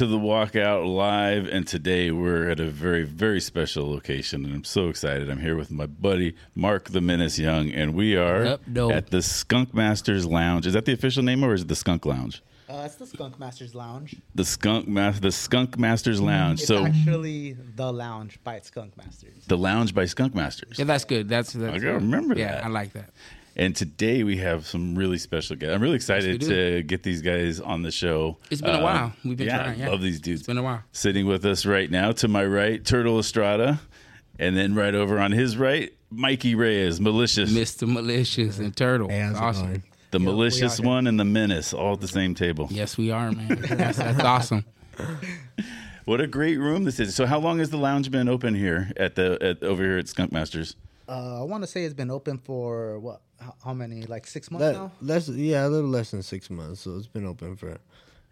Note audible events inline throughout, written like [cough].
listening to the Walkout Live, and today we're at a very, very special location, and I'm so excited. I'm here with my buddy Mark the Menace Young, and we are Yep, dope. at the Skunk Masters Lounge. Is that the official name, or is it the Skunk Lounge? Uh, it's the Skunk Masters Lounge. The Skunk Mas- the Skunk Masters Lounge. It's so actually the lounge by Skunk Masters. the Lounge by Skunk Masters. Yeah, that's good. That's, that's I gotta remember yeah, that. I like that. And today we have some really special guests. I'm really excited Yes, to get these guys on the show. It's been a Uh, while. We've been yeah, trying. Yeah. love these dudes. It's been a while. Sitting with us right now, to my right, Turtle Estrada, and then right over on his right, Mikey Reyes, malicious, Mr. Malicious and Turtle. Hey, how's it awesome. going? the we malicious one and the menace, all at the same table. Yes, we are, man. That's, that's awesome. [laughs] [laughs] What a great room this is. So, how long has the lounge been open here at the at, over here at Skunk Masters? Uh, I want to say it's been open for what? How, how many? Like six months Le- now. less, yeah, a little less than six months. So it's been open for.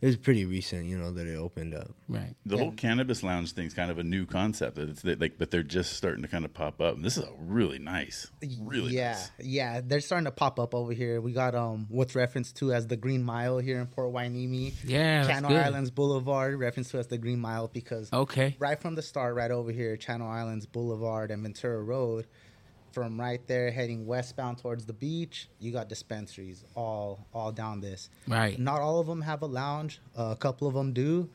It's pretty recent, you know, that it opened up. Right. The whole cannabis lounge thing is kind of a new concept. That it's that, like, but they're just starting to kind of pop up. And this is a really nice, really yeah, nice. yeah. They're starting to pop up over here. We got um what's referenced to as the Green Mile here in Port Hueneme. Yeah, that's Channel good. Islands Boulevard, referenced to as the Green Mile because Okay. right from the start, right over here, Channel Islands Boulevard and Ventura Road. From right there, heading westbound towards the beach, you got dispensaries all all down this. Right. Not all of them have a lounge. Uh, a couple of them do.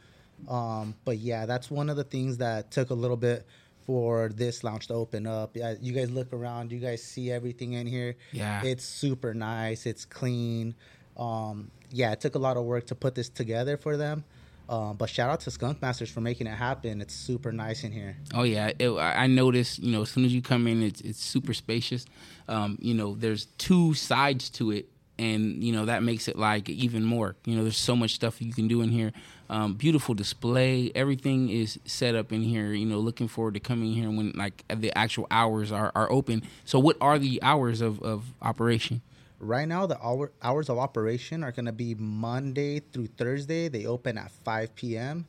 Um, but yeah, that's one of the things that took a little bit for this lounge to open up. Yeah, you guys look around, you guys see everything in here. Yeah. it's super nice. It's clean. Um, yeah, it took a lot of work to put this together for them. Um, but shout out to Skunk Masters for making it happen. It's super nice in here. Oh yeah, it, I noticed. You know, as soon as you come in, it's it's super spacious. Um, you know, there's two sides to it, and you know that makes it like even more. You know, there's so much stuff you can do in here. Um, beautiful display. Everything is set up in here. You know, looking forward to coming here when like the actual hours are, are open. So, what are the hours of, of operation? Right now, the hour, hours of operation are going to be Monday through Thursday. They open at 5 p.m.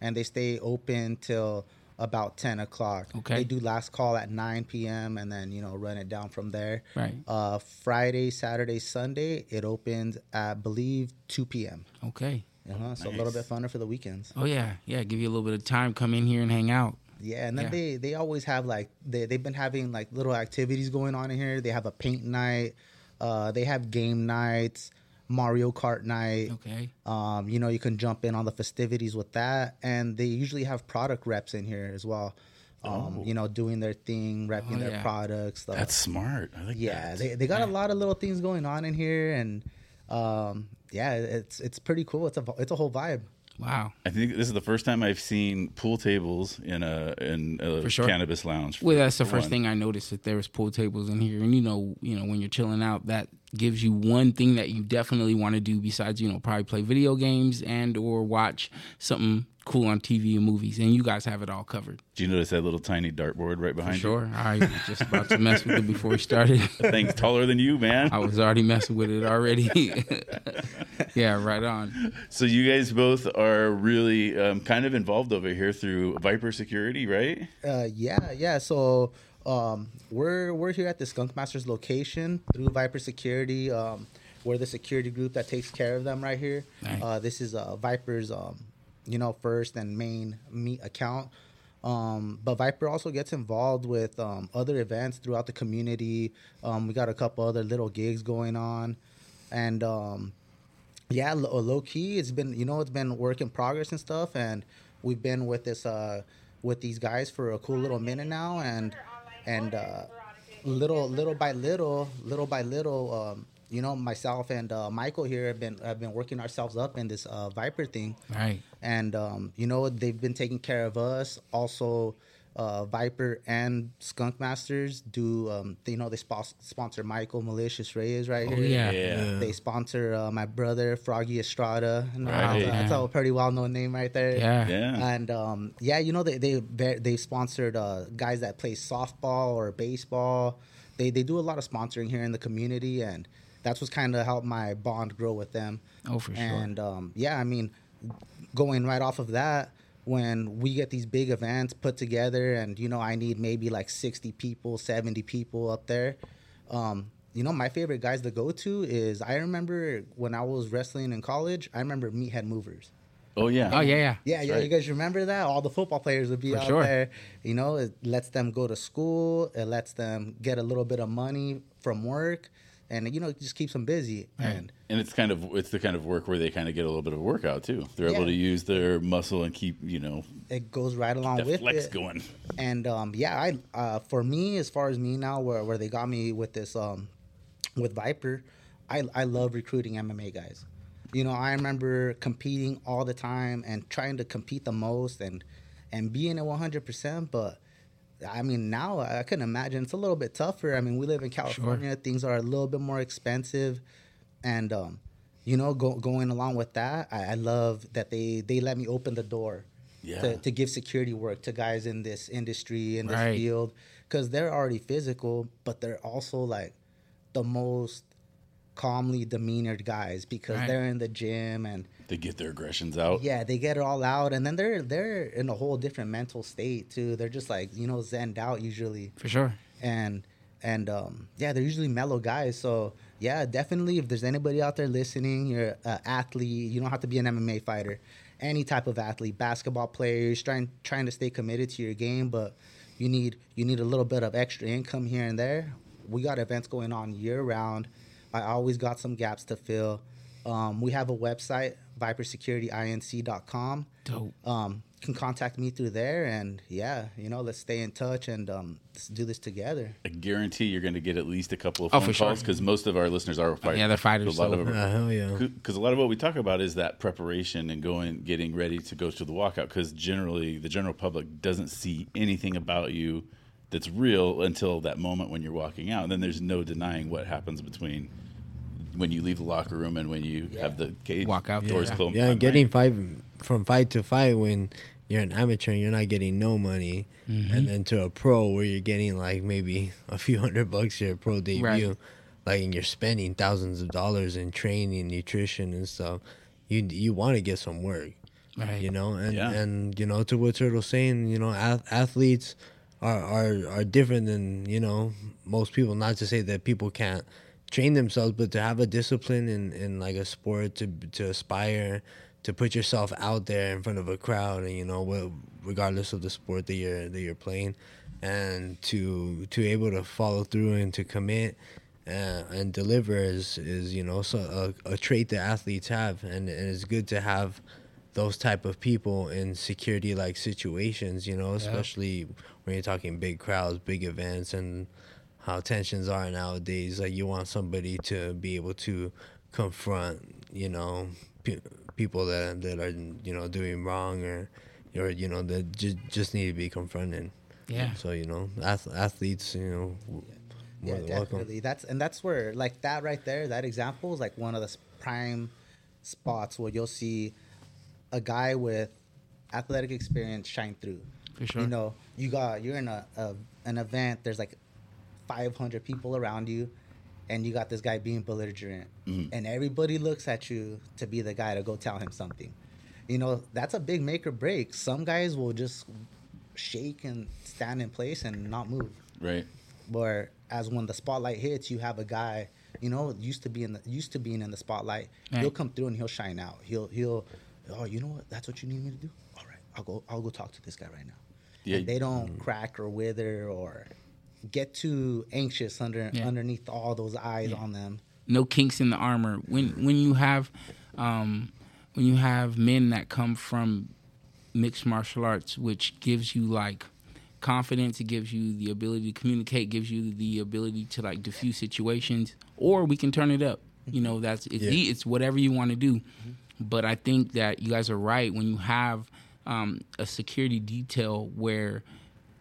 and they stay open till about 10 o'clock. Okay. They do last call at 9 p.m. and then, you know, run it down from there. Right. Uh, Friday, Saturday, Sunday, it opens at, I believe, 2 p.m. Okay. Uh-huh, so a little bit funner for the weekends. Oh yeah, yeah. Give you a little bit of time. Come in here and hang out. Yeah, and then Yeah. they they always have like they they've been having like little activities going on in here. They have a paint night, uh, they have game nights, Mario Kart night. Okay. Um, you know, you can jump in on the festivities with that, and they usually have product reps in here as well. Um, You know, doing their thing, repping Oh, their yeah. products. Stuff. That's smart. I like yeah, that. they they got a lot of little things going on in here, and um, yeah, it's it's pretty cool. It's a it's a whole vibe. Wow. I think this is the first time I've seen pool tables in a in a For sure. cannabis lounge. Well, that's the first one. thing I noticed that there was pool tables in here, and you know, you know, when you're chilling out, that gives you one thing that you definitely want to do besides you know probably play video games and or watch something cool on TV and movies, and you guys have it all covered. Do you notice that little tiny dartboard right For behind sure. I was just about to mess with it before we started. [laughs] you? Thing's taller than you, man. I was already messing with it already. [laughs] yeah, right on. So you guys both are really um, kind of involved over here through Viper Security, right? Uh, yeah, yeah. So um, we're we're here at the Skunk Masters location through Viper Security. Um, we're the security group that takes care of them right here. Nice. Uh, this is uh, Viper's, um, you know, first and main meet account. Um, but Viper also gets involved with um, other events throughout the community. Um, we got a couple other little gigs going on, and um, yeah, low, low key, it's been you know it's been work in progress and stuff, and we've been with this uh with these guys for a cool little minute now, and and uh, little little by little, little by little, um, you know, myself and uh, Michael here have been have been working ourselves up in this uh, Viper thing, Right. and um, you know they've been taking care of us. Also, uh, Viper and Skunk Masters do um, they, you know they spos- sponsor Michael Malicious Reyes right Oh here. yeah. Yeah. They sponsor uh, my brother Froggy Estrada. You know, Right. that's, that's a pretty well known name right there. Yeah. Yeah. And um, yeah, you know they they they sponsored uh, guys that play softball or baseball. They they do a lot of sponsoring here in the community, and that's what's kind of helped my bond grow with them. Oh, for sure. And um, yeah, I mean, going right off of that, when we get these big events put together, and you know, I need maybe like sixty people, seventy people up there. Um, you know, my favorite guys to go to is I remember when I was wrestling in college. I remember Meathead Movers. Oh yeah. Oh yeah, yeah. Yeah, yeah, right. you guys remember that? All the football players would be For out sure. there. You know, it lets them go to school. It lets them get a little bit of money from work, and you know, it just keeps them busy. And And it's kind of it's the kind of work where they kind of get a little bit of a workout too. They're able to use their muscle and keep you know it goes right along with flex it. going. And um, yeah, I uh, for me, as far as me now, where where they got me with this um, with Viper, I I love recruiting MMA guys. You know, I remember competing all the time and trying to compete the most and and being at 100. percent But I mean, now I can imagine it's a little bit tougher. I mean, we live in California; things are a little bit more expensive, and um, you know, go, going along with that, I, I love that they they let me open the door Yeah. to, to give security work to guys in this industry in this Right. field because they're already physical, but they're also like the most calmly demeanored guys because Right. they're in the gym and They get their aggressions out. yeah, they get it all out, and then they're they're in a whole different mental state too. They're just like you know zenned out usually, For sure. and and um, yeah, they're usually mellow guys. So yeah, definitely, if there's anybody out there listening, you're an athlete. You don't have to be an MMA fighter. Any type of athlete, basketball players, trying trying to stay committed to your game, but you need you need a little bit of extra income here and there. We got events going on year round. I always got some gaps to fill. Um, we have a website, vipersecurityinc.com. Dope. Um, can contact me through there, and yeah, you know, let's stay in touch and um, let's do this together. I guarantee you're going to get at least a couple of Oh, phone for calls because most of our listeners are fighters. yeah, they're fighters, A lot so- of them Uh, hell yeah. because a lot of what we talk about is that preparation and going, getting ready to go to the walkout. Because generally, the general public doesn't see anything about you that's real until that moment when you're walking out. And then there's no denying what happens between when you leave the locker room and when you have the cage Walk out doors there. closed. Yeah, behind getting you. fight from fight to fight when you're an amateur and you're not getting no money, Mm-hmm. and then to a pro where you're getting like maybe [laughs] a few hundred bucks your pro debut, Right. like and you're spending thousands of dollars in training, nutrition, and stuff. You you want to get some work, Right. you know, and Yeah. and you know to what Turtle's saying, you know, ath- athletes are are are different than you know most people. Not to say that people can't train themselves, but to have a discipline in, in like a sport to to aspire to put yourself out there in front of a crowd, and you know, regardless of the sport that you're that you're playing, and to to able to follow through and to commit. Uh, and deliver is, is you know so a, a trait that athletes have and, and it's good to have those type of people in security like situations you know especially when you're talking big crowds big events and how tensions are nowadays like you want somebody to be able to confront you know pe- people that that are you know doing wrong or or you know that just just need to be confronted Yeah. so you know ath- athletes you know w- more yeah, than welcome. That's and that's where like that right there, that example is like one of the prime spots where you'll see a guy with athletic experience shine through. For sure. You know, you got you're in a, a an event. There's like 500 people around you, and you got this guy being belligerent, mm-hmm. and everybody looks at you to be the guy to go tell him something. You know, that's a big make or break. Some guys will just shake and stand in place and not move right. where as when the spotlight hits, you have a guy, you know, used to be in the used to being in the spotlight. Right. He'll come through and he'll shine out. He'll he'll oh, you know what? That's what you need me to do. All right, I'll go. I'll go talk to this guy right now. Yeah. And they don't crack or wither or get too anxious under Yeah. underneath all those eyes on them. no kinks in the armor. When when you have um, when you have men that come from mixed martial arts, which gives you like confidence, it gives you the ability to communicate, gives you the ability to like diffuse situations, or we can turn it up. You know, that's it's, Yeah. it's whatever you want to do. But I think that you guys are right when you have um, a security detail where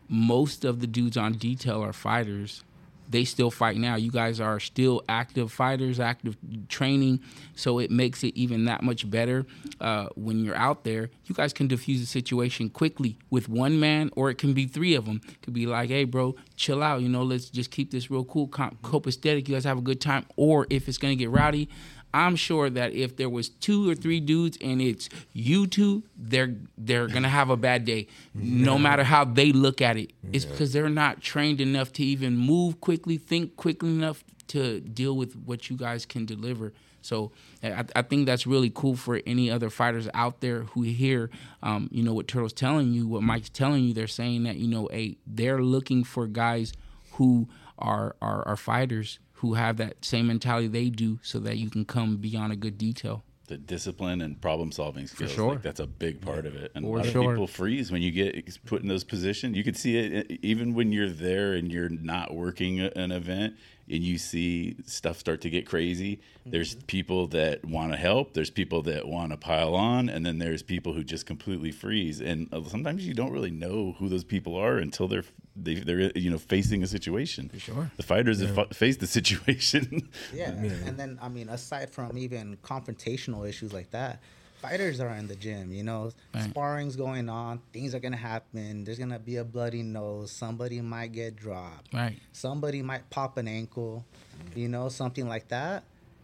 most of the dudes on detail are fighters. They still fight now. You guys are still active fighters, active training, so it makes it even that much better uh, when you're out there. You guys can diffuse a situation quickly with one man, or it can be three of them. It could be like, "Hey, bro, chill out. You know, let's just keep this real cool, copacetic. You guys have a good time." Or if it's gonna get rowdy, I'm sure that if there was two or three dudes and it's you two, they're they're gonna have a bad day, no matter how they look at it. It's because they're not trained enough to even move quickly, think quickly enough to deal with what you guys can deliver. So I, I think that's really cool for any other fighters out there who hear, um, you know, what Turtle's telling you, what Mike's telling you. They're saying that you know, a they're looking for guys who are are, are fighters who have that same mentality they do, so that you can come beyond a good detail. the discipline and problem solving skills. sure. Like, that's a big part of it. And For a lot sure. of people freeze when you get put in those positions. You can see it even when you're there and you're not working an event and you see stuff start to get crazy. There's people that want to help, there's people that want to pile on, and then there's people who just completely freeze. And uh, sometimes you don't really know who those people are until they're they, they're you know facing a situation. For sure. the fighters have fa- faced the situation. [laughs] Yeah, and then I mean, aside from even confrontational issues like that, fighters are in the gym. You know, Right. sparring's going on, things are gonna happen. There's gonna be a bloody nose. Somebody might get dropped. Right. Somebody might pop an ankle. You know, something like that.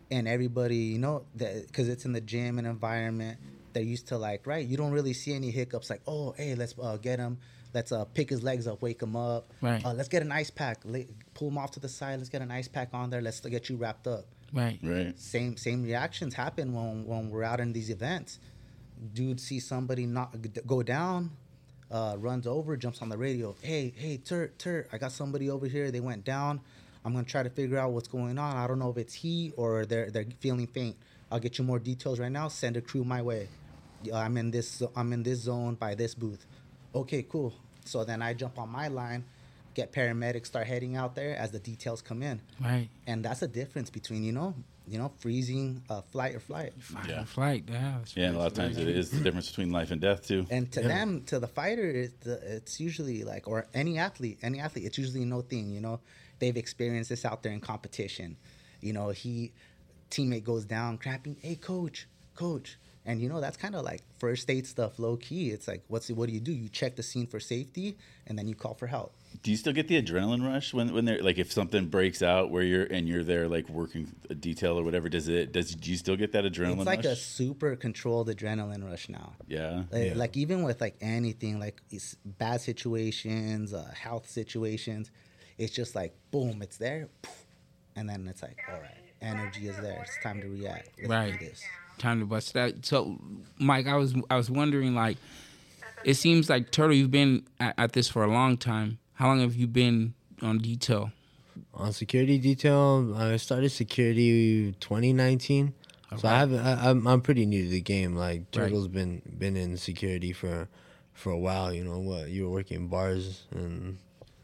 And everybody, you know, because it's in the gym and environment, they're used to like, right? You don't really see any hiccups. Like, oh, hey, let's uh, get him. Let's uh, pick his legs up, wake him up. Right. Uh, let's get an ice pack. Pull him off to the side. Let's get an ice pack on there. Let's get you wrapped up Right. right. same same reactions happen when when we're out in these events. Dude sees somebody not go down, uh, runs over, jumps on the radio. Hey, hey, Turt, Turt, I got somebody over here. They went down. I'm gonna try to figure out what's going on. I don't know if it's he or they're they're feeling faint. I'll get you more details right now. Send a crew my way. I'm in this I'm in this zone by this booth. Okay, cool. So then I jump on my line, get paramedics, start heading out there as the details come in Right. and that's the difference between you know you know freezing uh, flight or flight Yeah. Flight. Yeah. that's- Yeah, and a lot of times it is the difference between life and death too. and to them to the fighter it's, the, it's usually like or any athlete any athlete it's usually no thing you know they've experienced this out there in competition you know he teammate goes down crapping hey coach coach and you know that's kind of like first aid stuff low key it's like what's what do you do you check the scene for safety and then you call for help Do you still get the adrenaline rush when when they're like if something breaks out where you're and you're there like working a detail or whatever? Does it does do you still get that adrenaline? Rush? It's like a super controlled adrenaline rush now yeah. Like, Yeah. like even with like anything, like bad situations, uh, health situations, it's just like boom, it's there, and then it's like, all right, energy is there. It's time to react. Let's Right. do this. Time to bust that. So, Mike, I was I was wondering, like, it seems like Turtle, you've been at, at this for a long time. How long have you been on detail? on security detail. I started security 2019, so I haven't. I, I'm I'm pretty new to the game. Like Turtle's been been in security for for a while. You know what? You were working bars and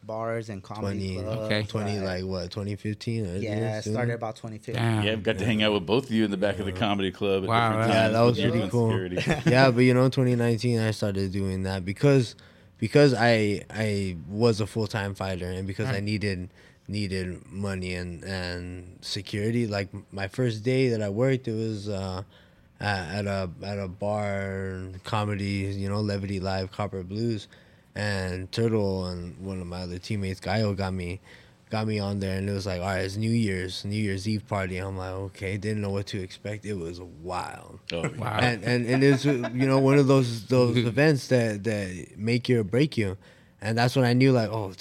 Bars and comedy 20, clubs. Okay. 20 right. like what 2015 yeah, it started about 2015. Damn. Yeah, I've got to hang out with both of you in the back of the comedy club. At Wow, different yeah, that was with pretty doing cool. [laughs] [laughs] yeah, but you know, 2019, I started doing that because because I I was a full time fighter and because I needed needed money and and security. Like my first day that I worked, it was uh, at, at a at a bar comedy, you know, Levity Live, Copper Blues, and Turtle and one of my other teammates, Gaio, got me got me on there. And it was like all right it's new year's new year's eve party. I'm like okay didn't know what to expect. It was wild. Oh, [laughs] Wow. and and, and it's you know one of those those [laughs] events that that make you or break you. And that's when i knew like oh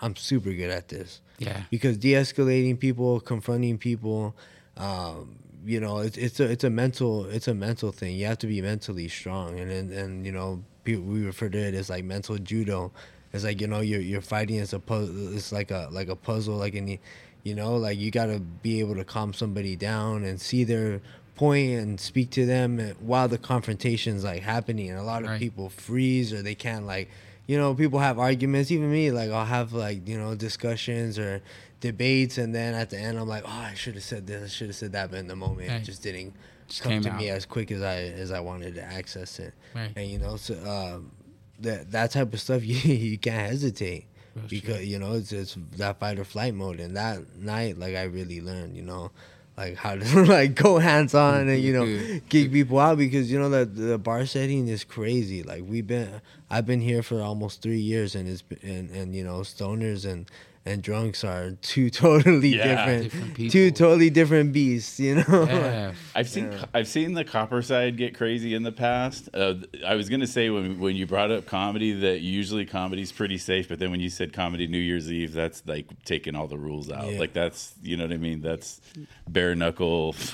i'm super good at this. Yeah. because de-escalating people confronting people um you know it's it's a it's a mental it's a mental thing. You have to be mentally strong. And and, and you know people, we refer to it as like mental judo it's like you know you're you're fighting as a puzzle it's like a like a puzzle like any you know like you got to be able to calm somebody down and see their point and speak to them while the confrontation's like happening and a lot of Right. people freeze or they can't like you know people have arguments even me like i'll have like you know discussions or debates and then at the end i'm like oh i should have said this i should have said that but in the moment Right. it just didn't Just come came to me as quick as i as i wanted to access it. Right. and you know so um that that type of stuff [laughs] you you can't hesitate Real because you know it's it's that fight or flight mode. And that night like i really learned you know like how to [laughs] like go hands on and you know [laughs] kick people out because you know that the bar setting is crazy. Like we've been i've been here for almost three years and it's been- and and you know stoners and and drunks are two [laughs] totally Yeah. different, Different people. two totally different beasts. You know. Yeah. [laughs] I've seen I've seen the copper side get crazy in the past. Uh, I was gonna say when when you brought up comedy that usually comedy's pretty safe, but then when you said comedy New Year's Eve, that's like taking all the rules out. Yeah. Like that's you know what I mean. That's bare knuckle. [laughs]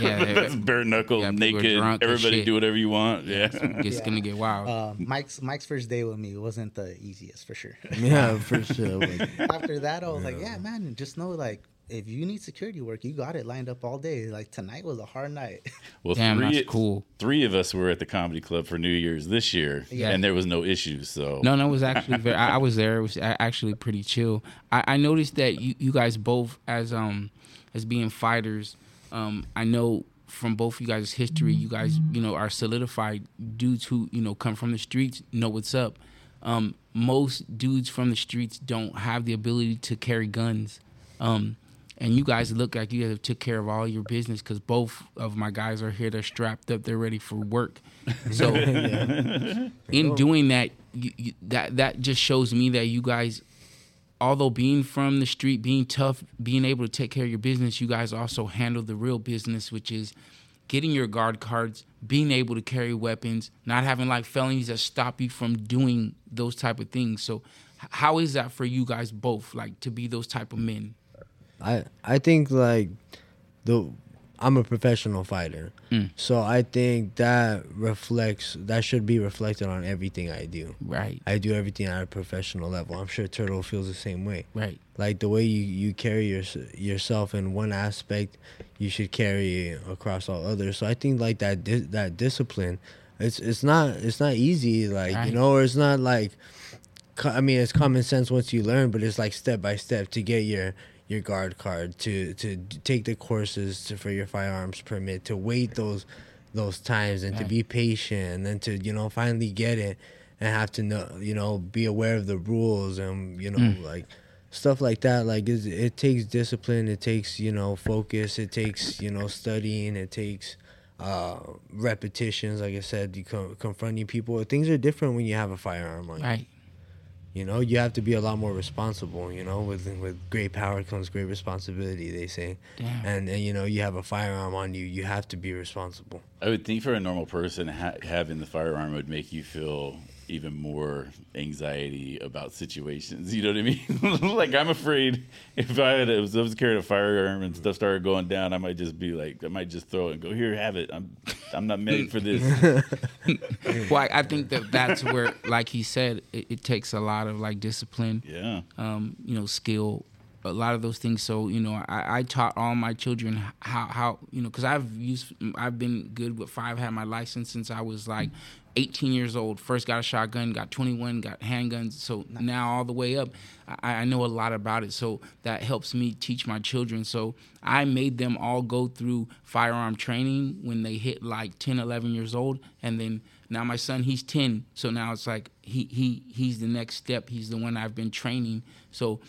Yeah, that's bare knuckle Yeah, naked. Everybody do whatever you want. Yeah. It's gonna get wild. Uh, Mike's Mike's first day with me wasn't the easiest for sure. yeah, for sure. but- After [laughs] that, I was like, yeah, man, just know like if you need security work, you got it lined up all day. Like tonight was a hard night. [laughs] Well, Damn, three, that's cool. Three of us were at the comedy club for New Year's this year, Yeah. and there was no issues. So No, no, it was actually very. I, I was there. It was actually [laughs] pretty chill. I, I noticed that you, you guys both, as um, as being fighters, um, I know from both you guys' history, you guys, you know, are solidified dudes who you know come from the streets, know what's up. Um, most dudes from the streets don't have the ability to carry guns. Um, and you guys look like you have took care of all your business because both of my guys are here. They're strapped up. They're ready for work. So [laughs] in doing that, you, you, that that just shows me that you guys, although being from the street, being tough, being able to take care of your business, you guys also handle the real business, which is getting your guard cards, being able to carry weapons, not having like felonies that stop you from doing those type of things. So, how is that for you guys both, like to be those type of men? I I think like the I'm a professional fighter, Mm. so I think that reflects that should be reflected on everything I do. Right, I do everything at a professional level. I'm sure Turtle feels the same way. right, Like the way you, you carry your, yourself in one aspect, you should carry across all others. So I think like that di- that discipline, it's it's not it's not easy. Like Right. you know, or it's not like, I mean, it's common sense once you learn, but it's like step by step to get your your guard card, to to take the courses to, for your firearms permit, to wait those those times, and to be patient, and then to you know finally get it, and have to know you know be aware of the rules, and you know like stuff like that like it's, it takes discipline it takes you know focus it takes you know studying it takes uh repetitions like i said you co- confronting people things are different when you have a firearm you. right. You know you have to be a lot more responsible you know with with great power comes great responsibility they say Damn. and and you know you have a firearm on you you have to be responsible I would think for a normal person, ha- having the firearm would make you feel even more anxiety about situations. You know what I mean? [laughs] like I'm afraid if I had if I was carrying a firearm and stuff started going down, I might just be like, I might just throw it and go, here, have it. I'm I'm not made for this. [laughs] Well, I, I think that that's where, like he said, it, it takes a lot of like discipline. yeah. um, you know, skill, a lot of those things. So, you know, I, I taught all my children how, how you know, because I've used, I've been good with five, had my license since I was like 18 years old. First got a shotgun, got 21, got handguns. So now all the way up, I, I know a lot about it. So that helps me teach my children. So I made them all go through firearm training when they hit like 10, 11 years old. And then now my son, he's 10. So now it's like he, he, he's the next step. He's the one I've been training. So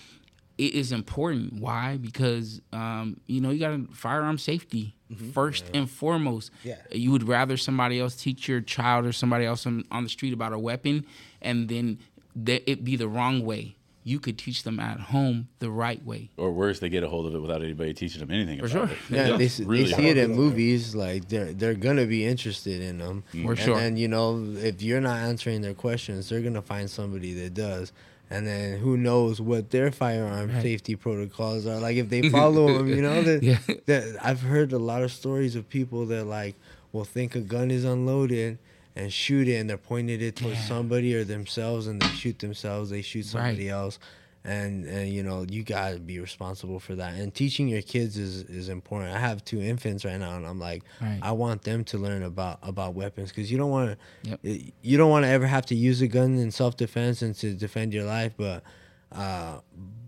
it is important. Why? Because um, you know you got to firearm safety first and foremost. Yeah. You would rather somebody else teach your child or somebody else on, on the street about a weapon, and then that it be the wrong way. You could teach them at home the right way. Or worse, they get a hold of it without anybody teaching them anything For about sure. it. Yeah, they, s- really they see it in movies. Like they're they're gonna be interested in them. For and sure. then you know if you're not answering their questions, they're gonna find somebody that does. And then who knows what their firearm Right. safety protocols are? Like if they [laughs] follow them, you know. That, Yeah. that I've heard a lot of stories of people that like will think a gun is unloaded and shoot it, and they're pointing it towards Yeah. somebody or themselves, and they shoot themselves. They shoot somebody Right. else and and you know you got to be responsible for that and teaching your kids is is important i have two infants right now and i'm like Right. i want them to learn about about weapons because you don't want Yep. to you don't want to ever have to use a gun in self-defense and to defend your life but uh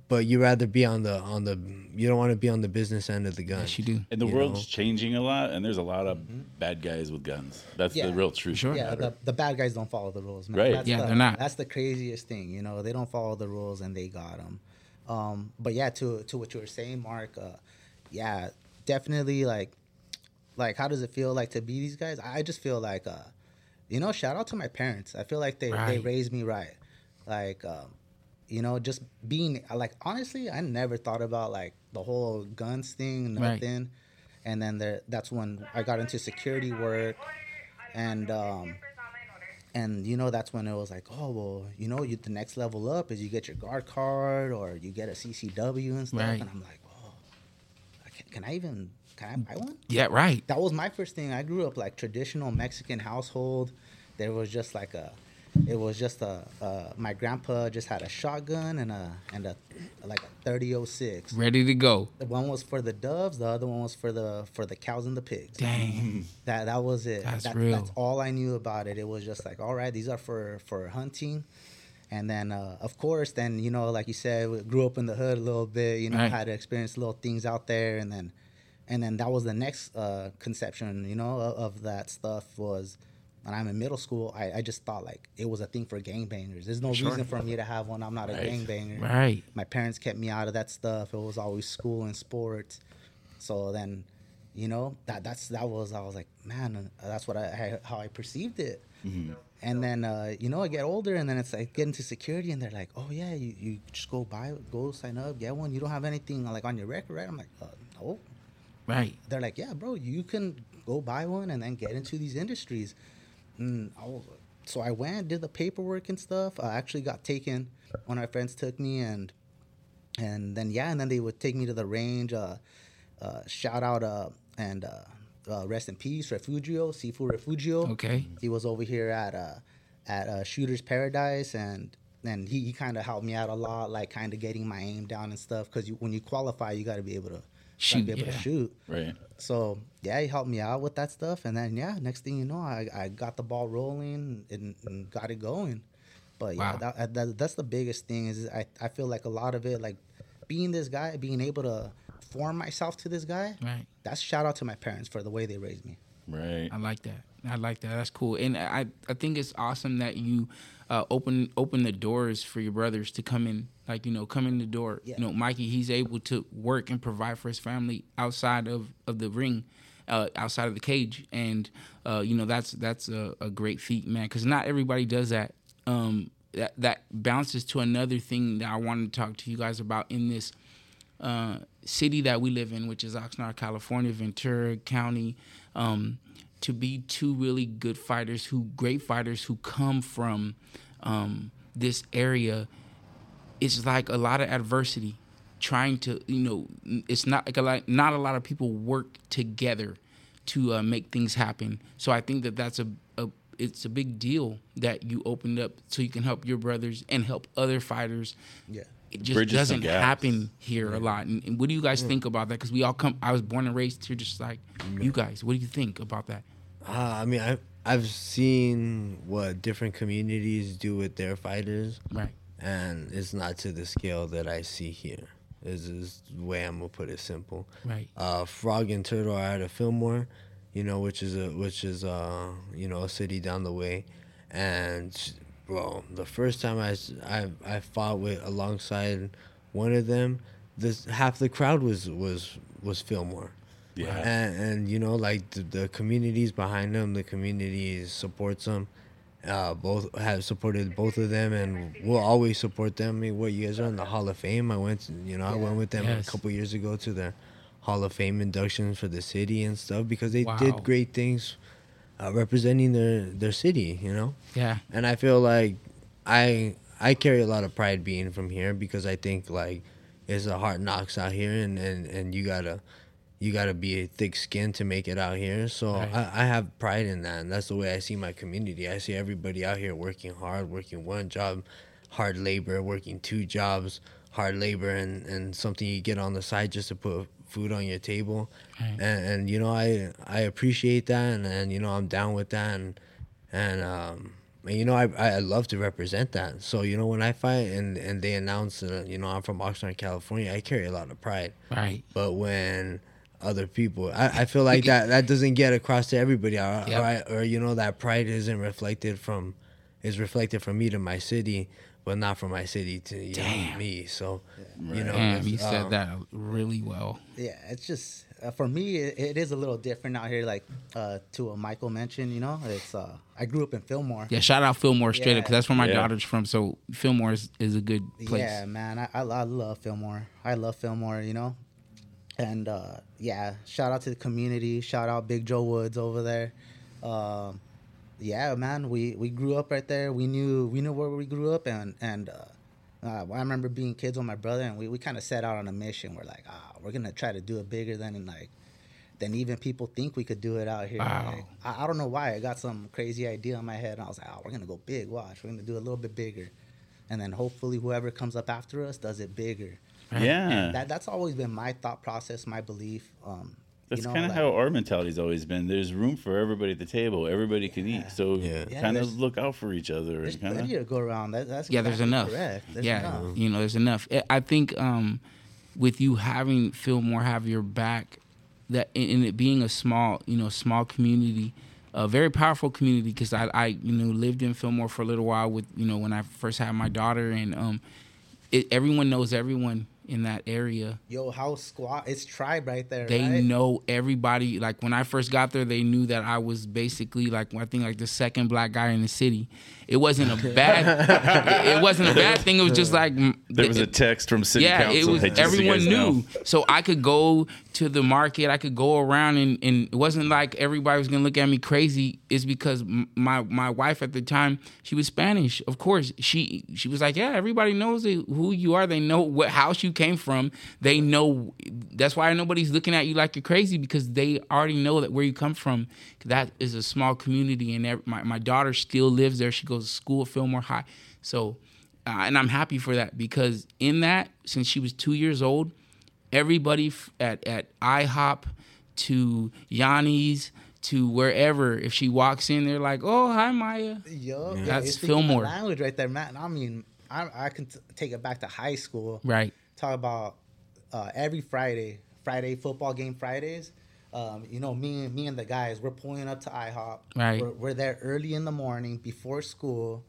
but you rather be on the on the you don't want to be on the business end of the gun Yes, you do. And the You world's know? changing a lot, and there's a lot of bad guys with guns. That's Yeah. the real truth. Sure. yeah, the, the bad guys don't follow the rules, man. Right. That's Yeah, the, they're not. That's the craziest thing, you know. They don't follow the rules, and they got them. Um, but yeah, to to what you were saying, Mark. Uh, yeah, definitely. Like, like, how does it feel like to be these guys? I just feel like, uh, you know, shout out to my parents. I feel like they they raised me right. Like, um, you know, just being like honestly, I never thought about like the whole guns thing, Right. nothing. And then there, that's when I got into security work, and um, and you know that's when it was like, oh well, you know, you the next level up is you get your guard card or you get a CCW and stuff, Right. and I'm like, oh, I can, can I even can I buy one? Yeah, right. that was my first thing. I grew up like traditional Mexican household. There was just like a, it was just a, uh, my grandpa just had a shotgun and a and a like a thirty oh six. Ready to go. The one was for the doves. The other one was for the for the cows and the pigs. Dang. That that was it. That's That- real. That's all I knew about it. It was just like, all right, these are for for hunting. And then, uh, of course, then you know, like you said, we grew up in the hood a little bit. You know, Right. had to experience little things out there, and then, and then that was the next uh, conception. You know, of, of that stuff was when I'm in middle school. I, I just thought like it was a thing for gangbangers. There's no reason for me to have one. I'm not a Right. gangbanger. Right. My parents kept me out of that stuff. It was always school and sports. So then, you know, that that's that was I was like, man, uh, that's what I, I how I perceived it. And then uh, you know, I get older, and then it's like get into security, and they're like, oh yeah, you, you just go buy, go sign up, get one. You don't have anything like on your record, right? I'm like, uh, no. Right. They're like, yeah, bro, you can go buy one and then get into these industries. And I was, so I went, did the paperwork and stuff. I actually got taken. One of my friends took me, and and then yeah, and then they would take me to the range. Uh, uh, shout out uh, and uh, uh, rest in peace, Refugio, Sifu Refugio. Okay. He was over here at uh, at uh, Shooter's Paradise, and and he, he kind of helped me out a lot, like kind of getting my aim down and stuff. Because you, when you qualify, you got to be able to Shoot, Be able yeah. to shoot. Right. So yeah, he helped me out with that stuff, and then yeah, next thing you know, I, I got the ball rolling and, and got it going. But yeah, Wow. that, that, that's the biggest thing is I, I feel like a lot of it, like being this guy, being able to form myself to this guy. Right. That's shout out to my parents for the way they raised me. Right. I like that. I like that. That's cool. And I, I think it's awesome that you uh, open open the doors for your brothers to come in. Like you know, come in the door. Yeah. You know, Mikey, he's able to work and provide for his family outside of of the ring, uh, outside of the cage, and uh, you know that's that's a, a great feat, man. Because not everybody does that. Um, that that bounces to another thing that I wanted to talk to you guys about in this uh, city that we live in, which is Oxnard, California, Ventura County, um, to be two really good fighters, who great fighters who come from um, this area. It's like a lot of adversity, trying to you know, it's not like a lot, not a lot of people work together to uh, make things happen. So I think that that's a, a it's a big deal that you opened up so you can help your brothers and help other fighters Yeah. It just Bridges doesn't happen here a lot. And, and what do you guys think about that? Because we all come. I was born and raised here, just like you guys. What do you think about that? Uh, I mean, I I've seen what different communities do with their fighters, Right. and it's not to the scale that I see here. Is is the way I'm gonna put it simple. Right. Uh, Frog and Turtle are out of Fillmore, you know, which is a which is uh you know a city down the way, and bro, the first time I, I, I fought with alongside one of them, this half the crowd was was was Fillmore. Yeah. And, and you know, like the, the communities behind them, the community supports them. Uh, both have supported both of them, and we'll always support them. I mean, what you guys are in the Hall of Fame? I went, to, you know, I went with them Yes. a couple years ago to their Hall of Fame induction for the city and stuff because they Wow. did great things, uh, representing their their city. You know, Yeah. and I feel like I I carry a lot of pride being from here because I think like it's a hard knocks out here and and and you gotta you gotta be a thick skin to make it out here. So Right. I, I have pride in that, and that's the way I see my community. I see everybody out here working hard, working one job, hard labor, working two jobs, hard labor, and and something you get on the side just to put food on your table. Right. And, and you know I I appreciate that, and, and you know I'm down with that, and and um and, you know I I love to represent that. So you know when I fight and and they announce that you know I'm from Oxnard, California, I carry a lot of pride. Right. But when other people, I, I feel like that that doesn't get across to everybody, or, Yep. or, I, or you know that pride isn't reflected from is reflected from me to my city, but not from my city to you know, Damn. me. So you know, Damn, you said um, that really well. Yeah, it's just uh, for me, it, it is a little different out here. Like uh, to what Michael mentioned, you know, it's uh, I grew up in Fillmore. Yeah, shout out Fillmore straight up because that's where my Yeah. daughter's from. So Fillmore is, is a good place. Yeah, man, I, I, I love Fillmore. I love Fillmore, you know. And uh, yeah, shout out to the community. Shout out Big Joe Woods over there. Um, yeah, man, we, we grew up right there. We knew we knew where we grew up, and and uh, uh, I remember being kids with my brother, and we, we kind of set out on a mission. We're like, ah, we're gonna try to do it bigger than and like than even people think we could do it out here. Wow. Like, I, I don't know why. I got some crazy idea in my head, and I was like, oh, we're gonna go big. Watch, we're gonna do it a little bit bigger and then hopefully whoever comes up after us does it bigger. Yeah. That that's always been my thought process, my belief. Um, That's you know, kind of like- how our mentality's always been. There's room for everybody at the table. Everybody can eat. So Yeah. Yeah, kind of look out for each other. there's And kind plenty of, to go around. That, that's yeah, there's enough. Correct. There's yeah, enough. you know, there's enough. I- I think um, with you having Fillmore have your back, that and and it being a small, you know, small community, a very powerful community. Because I, I, you know, lived in Fillmore for a little while with, you know, when I first had my daughter, and um, it, everyone knows everyone in that area. Yo, house squad, it's tribe right there. They right? know everybody. Like when I first got there, they knew that I was basically like I think like the second black guy in the city. It wasn't a bad. it, it [laughs] wasn't a bad thing. It was just like there was a text from city yeah, council. it was "Hey, just everyone knew. know." So I could go to the market, I could go around and, and it wasn't like everybody was gonna look at me crazy. It's because my my wife at the time, she was Spanish. Of course, she she was like, Yeah, everybody knows who you are. They know what house you came from. They know that's why nobody's looking at you like you're crazy because they already know that where you come from. That is a small community and ev- my, my daughter still lives there. She goes to school at Fillmore High. So uh, and I'm happy for that because in that, since she was two years old, everybody f- at at IHOP to Yanni's to wherever, if she walks in, they're like, "Oh, hi, Maya." Yo, yeah, That's you're speaking my Fillmore. language right there, man. I mean, I, I can t- take it back to high school. Right. talk about uh, every Friday, Friday football game Fridays. Um, you know, me and me and the guys, we're pulling up to IHOP. Right. We're, we're there early in the morning before school,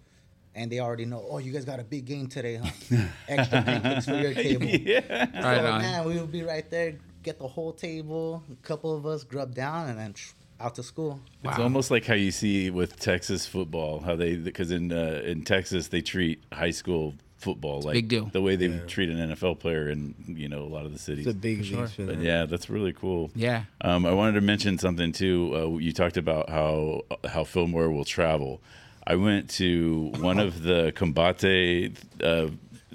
and they already know. Oh, you guys got a big game today, huh? [laughs] Extra pancakes for your table. [laughs] yeah. Right on. man, we would be right there, get the whole table, a couple of us grub down, and then psh, out to school. It's almost like how you see with Texas football, how they because in uh, in Texas they treat high school football like big deal. the way they would treat an NFL player in you know a lot of the cities. It's a big sure. for But yeah, that's really cool. Yeah. Um, I wanted to mention something too. Uh, you talked about how how Fillmore will travel. I went to one of the Combate, uh,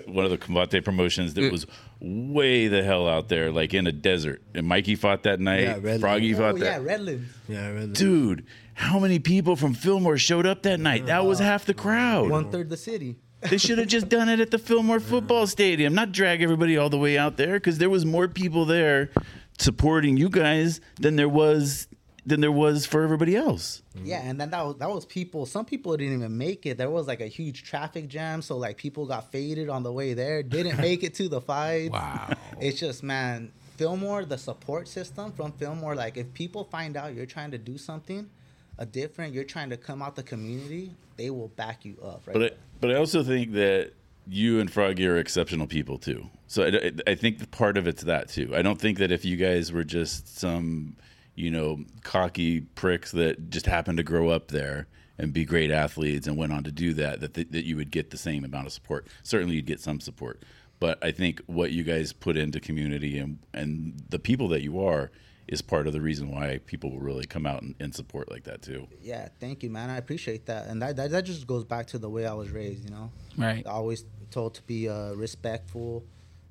one of the Combate promotions that was way the hell out there, like in a desert. And Mikey fought that night. Yeah, Redlands. Froggy Oh fought yeah, that. Redlands. Yeah, I. Dude, how many people from Fillmore showed up that night? That was half the crowd. One third the city. They should have just done it at the Fillmore Football Stadium, not drag everybody all the way out there because there was more people there supporting you guys than there was than there was for everybody else. Yeah, mm-hmm. and then that was that was people. Some people didn't even make it. There was like a huge traffic jam, so like people got faded on the way there. Didn't make it to the fight. Wow. It's just man, Fillmore, the support system from Fillmore. Like if people find out you're trying to do something, a different, you're trying to come out the community, they will back you up. Right. But I, but I also think that you and Froggy are exceptional people too. So I, I- think part of it's that too. I don't think that if you guys were just some, you know, cocky pricks that just happened to grow up there and be great athletes and went on to do that, that that you would get the same amount of support. Certainly, you'd get some support. But I think what you guys put into community and and the people that you are is part of the reason why people will really come out and, and support like that too. yeah, thank you, man. I appreciate that, and that, that that just goes back to the way I was raised. You know, Right. always told to be uh, respectful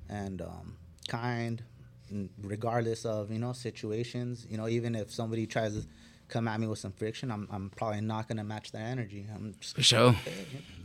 and um, kind, regardless of you know situations. You know, even if somebody tries to come at me with some friction, I'm I'm probably not gonna match their energy. I'm just For sure.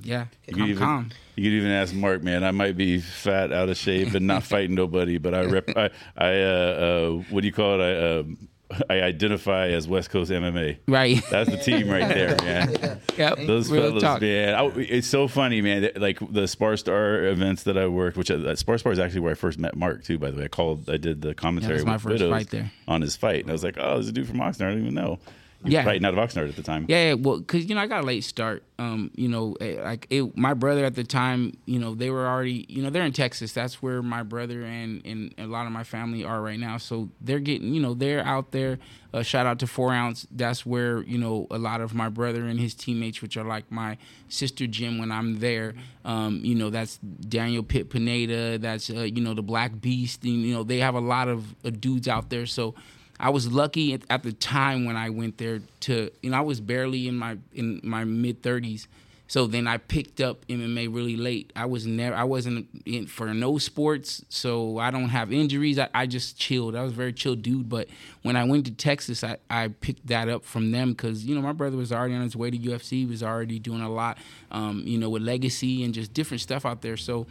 Yeah. You could I'm even, calm. You could even ask Mark, man. I might be fat, out of shape, and not [laughs] fighting nobody, but I rep. I, I uh, uh, what do you call it? I, um, I identify as West Coast MMA. Right. That's the team right [laughs] there, man. yep. Those Real fellas, talk. man. I, it's so funny, man. Like the Spar Star events that I worked, which uh, Spar Star is actually where I first met Mark too. By the way, I called, I did the commentary Yeah, my first Widows fight there. on his fight, and I was like, oh, there's a dude from Oxnard. I don't even know. You Yeah. fighting out of Oxnard at the time. Yeah, yeah, well, cause you know I got a late start. Um, you know, eh, like it, my brother at the time, you know, they were already, you know, they're in Texas. That's where my brother and and a lot of my family are right now. So they're getting, you know, they're out there. Uh, shout out to Four Ounce. That's where you know a lot of my brother and his teammates, which are like my sister gym when I'm there. Um, you know, that's Daniel Pitt Pineda. That's uh, you know the Black Beast. And, you know, they have a lot of uh, dudes out there. So. I was lucky at, at the time when I went there to you know I was barely in my in my mid 30s. So then I picked up MMA really late. I was never I wasn't in for no sports, so I don't have injuries. I, I just chilled. I was a very chill dude. But when I went to Texas, I, I picked that up from them because you know my brother was already on his way to UFC. He was already doing a lot, um, you know, with legacy and just different stuff out there. So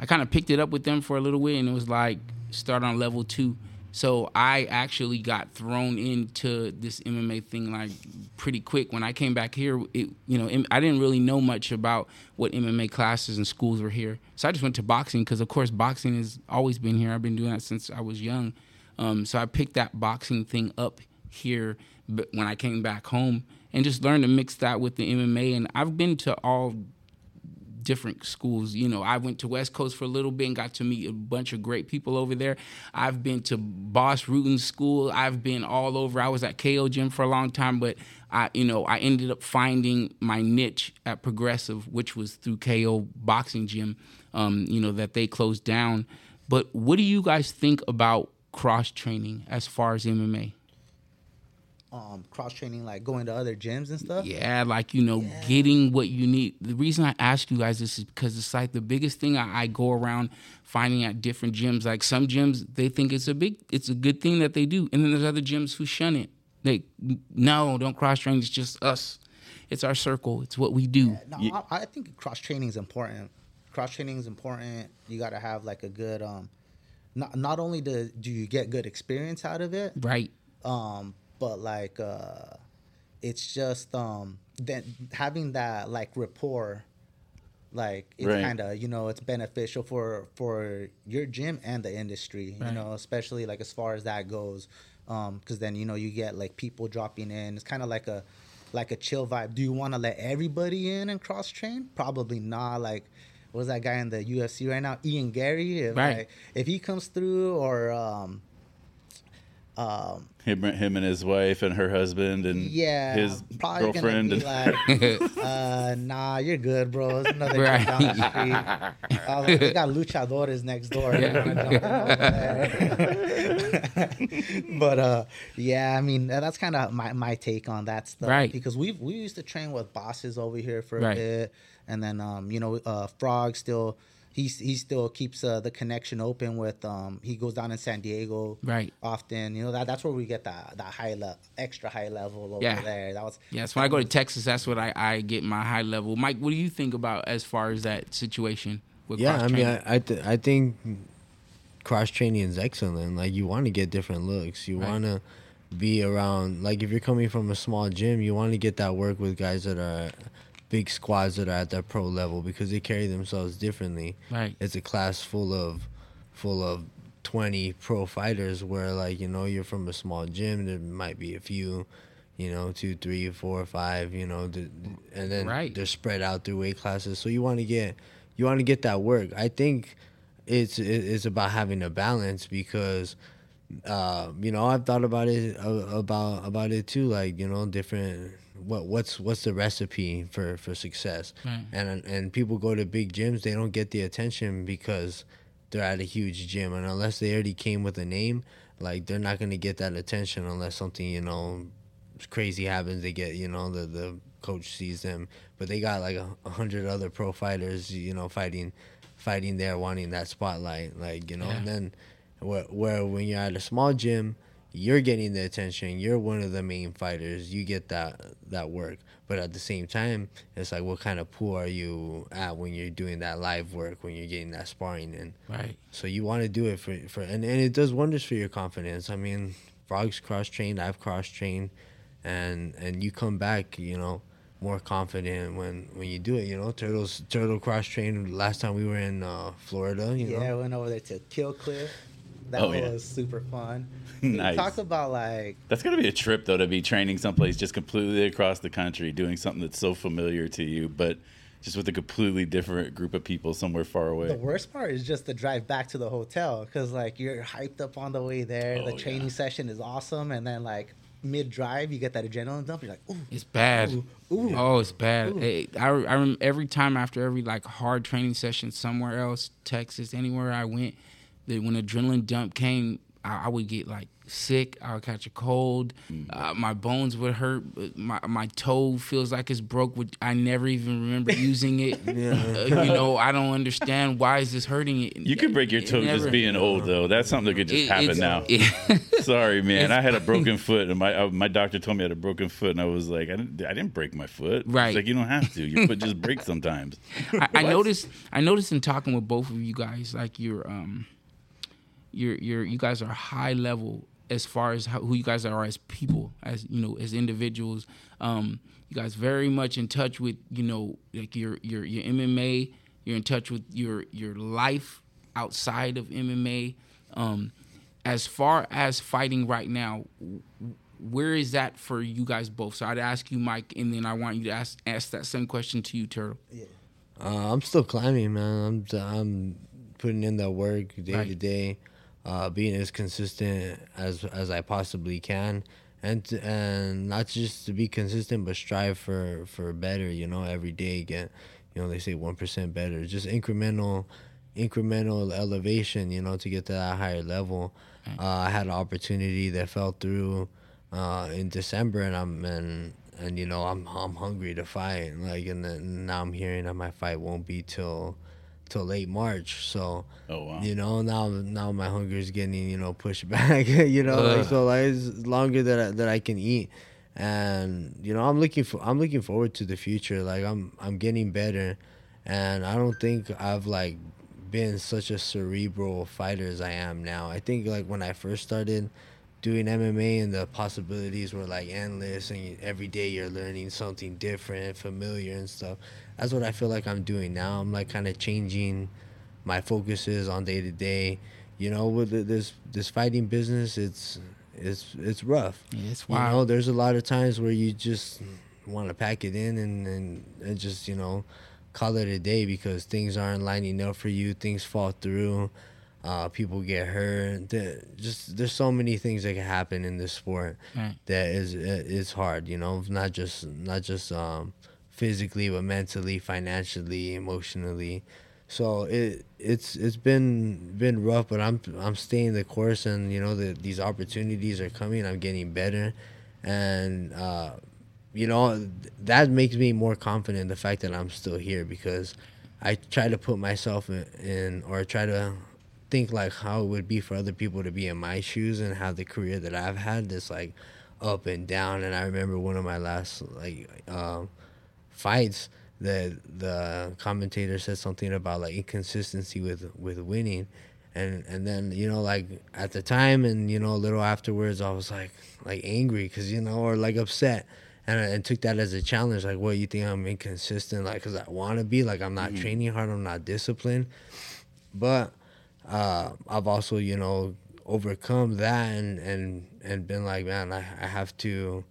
I kind of picked it up with them for a little bit, and it was like start on level two. So I actually got thrown into this MMA thing like pretty quick. When I came back here, it, you know, I didn't really know much about what MMA classes and schools were here. So I just went to boxing because, of course, boxing has always been here. I've been doing that since I was young. Um, so I picked that boxing thing up here when I came back home and just learned to mix that with the MMA. And I've been to all different schools. You know, I went to West Coast for a little bit and got to meet a bunch of great people over there. I've been to Bas Rutten School. I've been all over. I was at KO Gym for a long time, but I, you know, I ended up finding my niche at Progressive, which was through KO Boxing Gym. Um, you know that they closed down. But what do you guys think about cross training as far as MMA? Um, cross training, like going to other gyms and stuff. Yeah, like you know, getting what you need. The reason I ask you guys this is because it's like the biggest thing I, I go around finding at different gyms. Like some gyms, they think it's a big, it's a good thing that they do, and then there's other gyms who shun it. They no, don't cross train. It's just us. It's our circle. It's what we do. No, Ye- I, I think cross training is important. Cross training is important. You got to have like a good um, not not only do do you get good experience out of it, Right. um, but like uh, it's just um, then having that like rapport, like it's Right. kind of you know it's beneficial for for your gym and the industry. Right. You know, especially like as far as that goes, because then you know you get like people dropping in. It's kind of like a like a chill vibe. Do you want to let everybody in and cross train? Probably not. Like. What's that guy in the UFC right now? Ian Garry. If, Right. like, if he comes through, or um, um, Him, him and his wife and her husband and yeah, his probably girlfriend. Gonna And, be like, [laughs] uh, nah, you're good, bro. There's another guy Right. down the street. I was like, they got luchadores next door. They're gonna jump in over there. [laughs] but uh, yeah, I mean that's kind of my, my take on that stuff. Right. Because we we used to train with bosses over here for a Right. bit, and then um, you know, uh, Frog still. He's, he still keeps uh, the connection open with um he goes down in San Diego Right. often you know that that's where we get that that high level extra high level over Yeah. there that was Yes. When I go to Texas, that's what I, I get my high level. Mike, what do you think about as far as that situation with Yeah, I mean. I I, th- I think cross training is excellent. Like you want to get different looks. You Right. want to be around. Like if you're coming from a small gym, you want to get that work with guys that are big squads that are at that pro level because they carry themselves differently. Right. It's a class full of full of 20 pro fighters where like you know you're from a small gym there might be a few you know two three four five you know the, and then Right. they're spread out through weight classes so you want to get you want to get that work i think it's it's about having a balance because uh, you know i've thought about it uh, about about it too like you know different what what's what's the recipe for for success? Right. and and people go to big gyms they don't get the attention because they're at a huge gym. And unless they already came with a name like they're not going to get that attention unless something you know crazy happens. They get you know the the coach sees them. But they got like a, a hundred other pro fighters you know fighting fighting there wanting that spotlight like you know? Yeah. and then where, where when you're at a small gym you're getting the attention you're one of the main fighters you get that that work but at the same time it's like what kind of pool are you at when you're doing that live work when you're getting that sparring in right. so you want to do it for for and, and it does wonders for your confidence. I mean, Frog's cross trained, I've cross trained, and and you come back, you know, more confident when when you do it. You know, turtles turtle cross trained last time we were in uh, Florida. You yeah know, I went over there to Kill Cliff That Oh, yeah. was super fun. [laughs] Nice. Talk about like that's gonna be a trip, though, to be training someplace just completely across the country, doing something that's so familiar to you, but just with a completely different group of people somewhere far away. the worst part is just the drive back to the hotel because like you're hyped up on the way there. Oh, the training yeah. session is awesome, and then like mid drive you get that adrenaline dump. You're like, ooh, It's bad. Ooh, ooh. Oh, it's bad. It- I, I rem- every time after every like hard training session somewhere else, Texas, anywhere I went, that when adrenaline dump came, I, I would get like sick. I would catch a cold. Uh, my bones would hurt. but My my toe feels like it's broke. With I never even remember [laughs] using it. Uh, you know, I don't understand why is this hurting it. You could break your It toe just being old, though. That's something that could just It- happen now. [laughs] it- Sorry, man. I had a [laughs] broken foot, and my uh, my doctor told me I had a broken foot, and I was like, I didn't, I didn't break my foot. He's Right. like you don't have to. Your foot just breaks sometimes. I, I noticed. I noticed in talking with both of you guys, like you're, um, you're, you're, you guys are high level as far as how, who you guys are as people, as you know, as individuals. Um, you guys very much in touch with, you know, like your your your MMA. You're in touch with your your life outside of MMA. Um, as far as fighting right now, where is that for you guys both? So I'd ask you, Mike, and then I want you to ask ask that same question to you, Turtle. Uh, I'm still climbing, man. I'm I'm putting in that work day to day, uh, being as consistent as as I possibly can, and to- and not just to be consistent, but strive for for better. You know, every day get, you know, they say one percent better, just incremental, incremental elevation. You know, to get to that higher level. Uh, I had an opportunity that fell through uh, in December, and I'm and and you know I'm I'm hungry to fight. Like and then now I'm hearing that my fight won't be till till late March. So Oh wow. you know now now my hunger is getting you know pushed [laughs] back. you know like, so like it's longer that I, that I can eat. And you know I'm looking for I'm looking forward to the future. Like I'm I'm getting better, and I don't think I've like been such a cerebral fighter as I am now. I think like when I first started doing MMA and the possibilities were like endless and every day you're learning something different, familiar and stuff. That's what I feel like I'm doing now. I'm like kind of changing my focuses on day to day. You know, with this this fighting business, it's it's it's rough. Yeah, it's You know, there's a lot of times where you just want to pack it in and, and, and just, you know, call it a day because things aren't lining up for you. Things fall through. Uh, people get hurt. The- Just there's so many things that can happen in this sport Right. that is it's hard. You know, not just not just um, physically, but mentally, financially, emotionally. So it it's it's been been rough, but I'm I'm staying the course, and you know the, these opportunities are coming. I'm getting better, and uh, you know that makes me more confident. The fact that I'm still here because I try to put myself in, in or try to think like how it would be for other people to be in my shoes and have the career that I've had. this like up and down. And I remember one of my last like um, fights that the commentator said something about like inconsistency with with winning and and then you know like at the time and you know a little afterwards i was like like angry because you know or like upset and, I, and took that as a challenge like what you think i'm inconsistent like because i want to be like i'm not training hard i'm not disciplined but uh, I've also you know overcome that and and and been like man I, I have to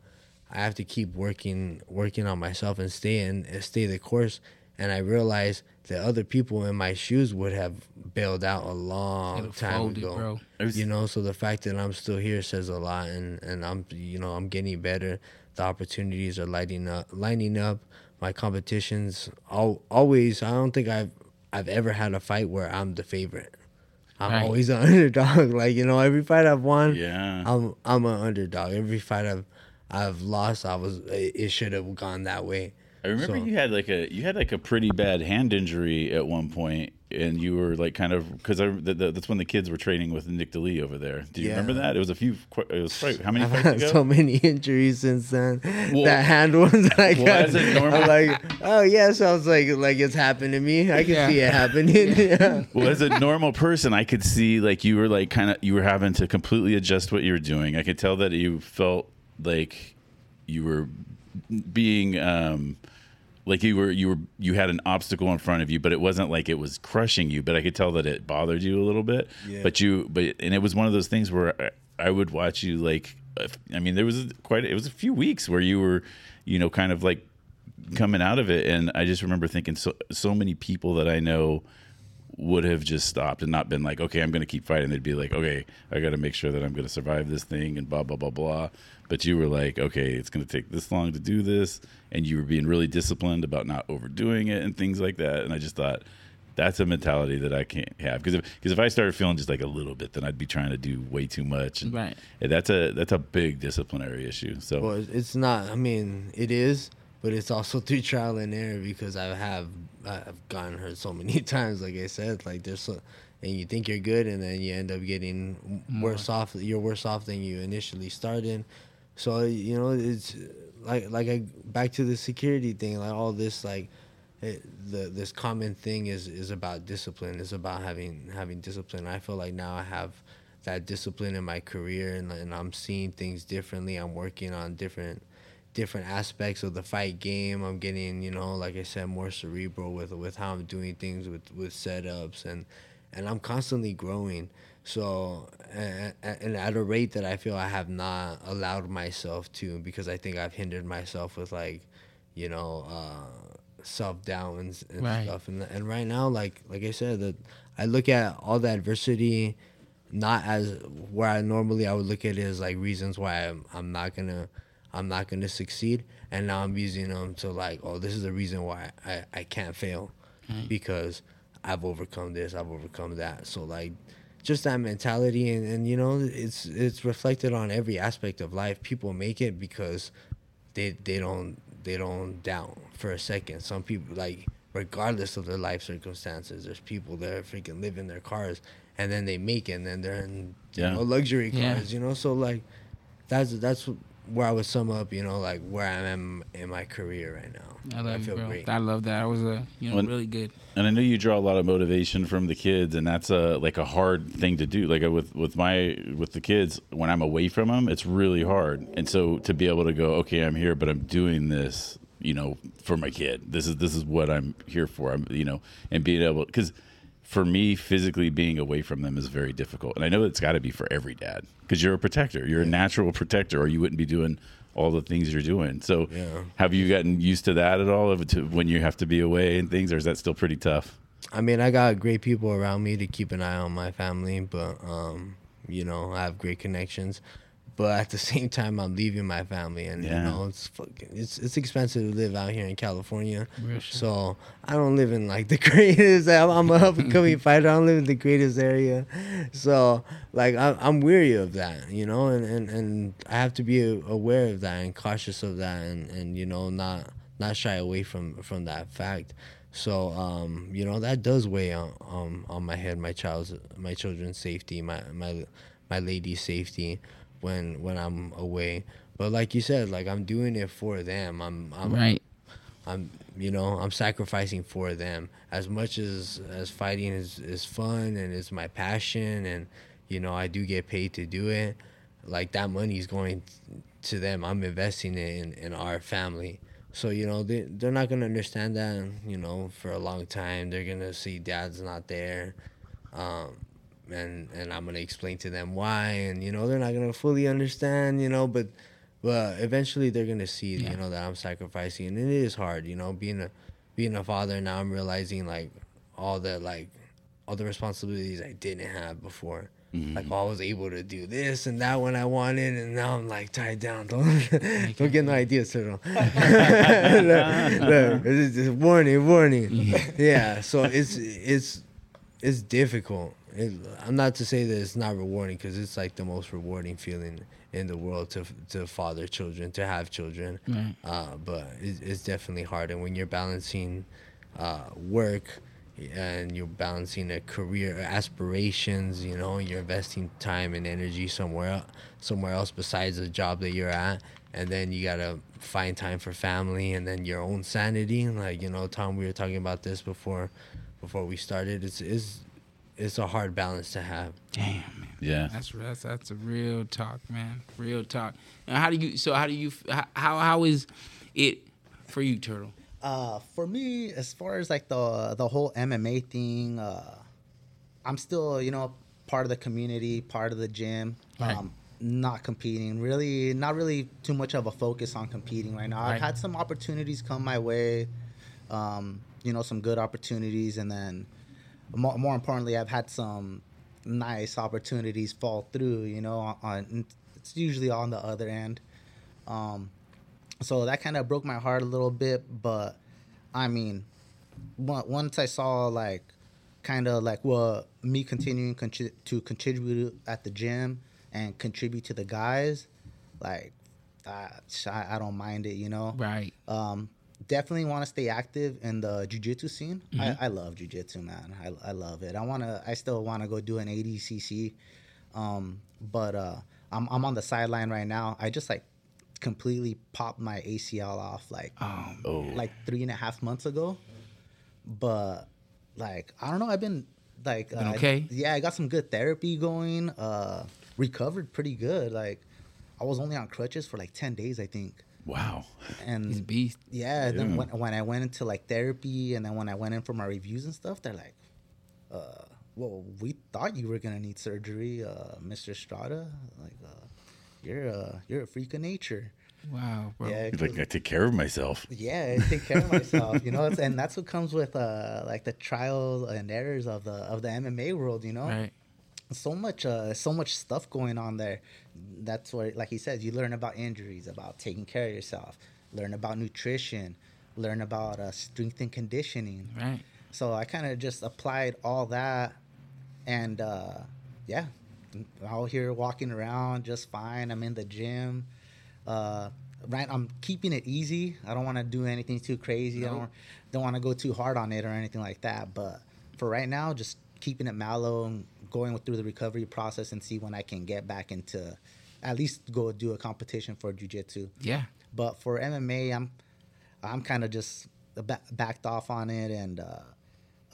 I have to keep working working on myself and stay and stay the course. And I realized that other people in my shoes would have bailed out a long time fold it, ago. bro. You know so the fact that I'm still here says a lot and and I'm you know I'm getting better. The opportunities are lighting up lining up. My competitions al- always I don't think I've I've ever had a fight where I'm the favorite I'm Right. always [laughs] an underdog like you know every fight I've won Yeah. I'm I'm an underdog every fight I've I've lost I was it should have gone that way I remember So- you had like a you had like a pretty bad hand injury at one point, and you were like kind of because I the, the, that's when the kids were training with Nick DeLee over there. Do you Yeah. remember that? It was a few. qu- It was quite, how many I've had ago? so many [laughs] injuries since then. Well- that hand ones I [laughs] got. as a normal- I'm like, oh yeah, so sounds like like it's happened to me. I can Yeah. see it happening. [laughs] yeah. well, as a normal person, I could see like you were like kind of you were having to completely adjust what you were doing. I could tell that you felt like you were being um like you were you were you had an obstacle in front of you, but it wasn't like it was crushing you. But I could tell that it bothered you a little bit. Yeah. But you but and it was one of those things where I, I would watch you like I mean there was quite it was a few weeks where you were you know kind of like coming out of it and I just remember thinking so so many people that I know would have just stopped and not been like, okay, I'm going to keep fighting. They'd be like, okay, I got to make sure that I'm going to survive this thing and blah, blah, blah, blah. But you were like, okay, it's going to take this long to do this. And you were being really disciplined about not overdoing it and things like that. And I just thought, that's a mentality that I can't have because if because if I started feeling just like a little bit, then I'd be trying to do way too much. And Right. that's a that's a big disciplinary issue. So Well, it's not. I mean, it is, but it's also [laughs] through trial and error because I have I've gotten hurt so many [laughs] times. Like I said, like there's, so, and you think you're good, and then you end up getting worse off. You're worse off than you initially started. So you know, it's like like I back to the security thing. Like all this, like it, the this common thing is is about discipline. It's about having having discipline. I feel like now I have that discipline in my career, and, and I'm seeing things differently. I'm working on different different aspects of the fight game. I'm getting, you know, like I said, more cerebral with with how I'm doing things with with setups and and I'm constantly growing. So and, and at a rate that I feel I have not allowed myself to because I think I've hindered myself with like, you know, uh, self downs and Right. stuff. And and right now, like like I said, that I look at all the adversity not as where I normally I would look at it as like reasons why I'm, I'm not gonna I'm not gonna succeed, and now I'm using them to like, oh, this is the reason why I, I can't fail, because I've overcome this, I've overcome that. So like, just that mentality, and, and you know, it's it's reflected on every aspect of life. People make it because they they don't they don't doubt for a second. Some people like regardless of their life circumstances, there's people that freaking live in their cars and then they make it and then they're in you know, luxury Yeah. cars, you know. So like that's that's where I would sum up, you know, like where I am in my career right now. I love feel you, bro. great. I love that. I was a you know When- really good. and I know you draw a lot of motivation from the kids, and that's a like a hard thing to do. Like uh, with with my with the kids, when I'm away from them, it's really hard. And so to be able to go, okay, I'm here, but I'm doing this, you know, for my kid. This is this is what I'm here for. I'm you know, and being able because for me, physically being away from them is very difficult, and I know it's got to be for every dad because you're a protector. You're a natural protector, or you wouldn't be doing all the things you're doing. So, Yeah. have you gotten used to that at all? Of to, when you have to be away and things, or is that still pretty tough? I mean, I got great people around me to keep an eye on my family, but um, you know, I have great connections. But at the [laughs] same time, I'm leaving my family, and Yeah. you know, it's fucking, it's it's expensive to live out here in California. Real shit. So I don't live in like [laughs] the greatest. I'm, I'm a up and coming [laughs] fighter. I don't live in the greatest area, so like I'm, I'm weary of that, you know, and, and, and I have to be aware of that and cautious of that, and, and you know not not shy away from from that fact. So um, you know that does weigh on um, on my head, my child's my children's safety, my my my lady's safety when when I'm away. But like you said, like I'm doing it for them. I'm I'm Right. I'm you know I'm sacrificing for them as much as as fighting is is fun and is my passion and you know I do get paid to do it like that money is going to them I'm investing it in in our family so you know they they're not gonna understand that you know for a long time they're gonna see dad's not there um and and I'm gonna explain to them why and you know they're not gonna fully understand you know but but eventually they're gonna see Yeah. you know that I'm sacrificing and it is hard you know being a being a father now I'm realizing like all the like all the responsibilities I didn't have before. Like oh, I was able to do this and that when I wanted and now I'm like tied down. [laughs] Don't don't get no ideas Cyril Look, it's just warning warning. [laughs] Yeah so it's it's it's difficult. It, I'm not to say that it's not rewarding because it's like the most rewarding feeling in the world to to father children, to have children. Right. Uh, but it, it's definitely hard, and when you're balancing uh, work and you're balancing a career aspirations, you know, you're investing time and energy somewhere somewhere else besides the job that you're at, and then you gotta find time for family and then your own sanity. Like you know, Tom, we were talking about this before before we started. It's it's it's a hard balance to have. Damn, man. Yeah. That's that's that's a real talk, man. Real talk. Now, how do you? So how do you? How how is it for you, Turtle? Uh, for me, as far as like the the whole MMA thing, uh, I'm still you know part of the community, part of the gym. Right. Um, not competing, really, not really too much of a focus on competing right now. Right. I've had some opportunities come my way, um, you know, some good opportunities, and then more, more importantly, I've had some nice opportunities fall through. You know, on, on it's usually on the other end. Um, so that kind of broke my heart a little bit, but I mean, once I saw like kind of like what me continuing contri- to contribute at the gym and contribute to the guys, like I, I don't mind it, you know. Right. Um, definitely want to stay active in the jujitsu scene. I, I love jujitsu, man. I, I love it. I want to. I still want to go do an ADCC, um, but uh, I'm I'm on the sideline right now. I just like completely popped my ACL off like Oh, like three and a half months ago. But like I don't know, I've been like Been uh, okay? Yeah, I got some good therapy going. Uh, recovered pretty good. Like I was only on crutches for like ten days, I think. Wow. He's a And beast. yeah, then Yeah. when, when I went into like therapy and then when I went in for my reviews and stuff, they're like, uh, well, we thought you were gonna need surgery, uh, Mr. Estrada. Like, uh, you're a you're a freak of nature. Wow, bro. Yeah, like, I take care of myself. yeah, I take care of myself, you know, it's, and that's what comes with uh, like the trials and errors of the of the MMA world, you know. Right. So much, uh, so much stuff going on there. That's where, like he says, you learn about injuries, about taking care of yourself, learn about nutrition, learn about uh, strength and conditioning. Right. So I kind of just applied all that, and uh, yeah, out here walking around just fine. I'm in the gym. Uh, right, I'm keeping it easy. I don't want to do anything too crazy. I don't don't want to go too hard on it or anything like that. But for right now, just keeping it mellow and going through the recovery process and see when I can get back into at least go do a competition for jujitsu. Yeah. But for MMA, I'm I'm kind of just ba- backed off on it and uh,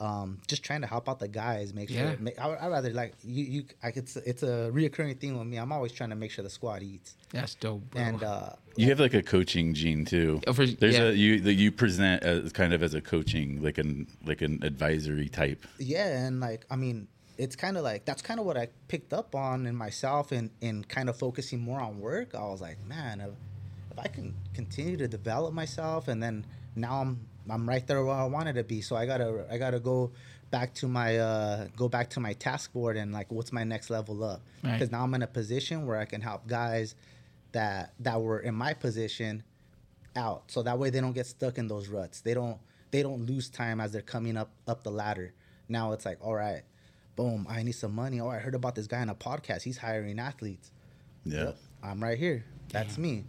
um, just trying to help out the guys. Make sure. Yeah. Make, I I rather like you. You. I, it's it's a reoccurring thing with me. I'm always trying to make sure the squad eats. That's dope, bro. And uh, You have like a coaching gene too. Oh, for- There's yeah. a you that you present as kind of as a coaching, like an like an advisory type. yeah, and like I mean, it's kind of like that's kind of what I picked up on in myself and in kind of focusing more on work. I was like, man, if, if I can continue to develop myself, and then now I'm I'm right there where I wanted to be. So I gotta I gotta go back to my uh, go back to my task board and like what's my next level up Right. because now I'm in a position where I can help guys that that were in my position out so that way they don't get stuck in those ruts they don't they don't lose time as they're coming up up the ladder now it's like all right boom i need some money oh i heard about this guy on a podcast he's hiring athletes Yeah. Yep, i'm right here that's me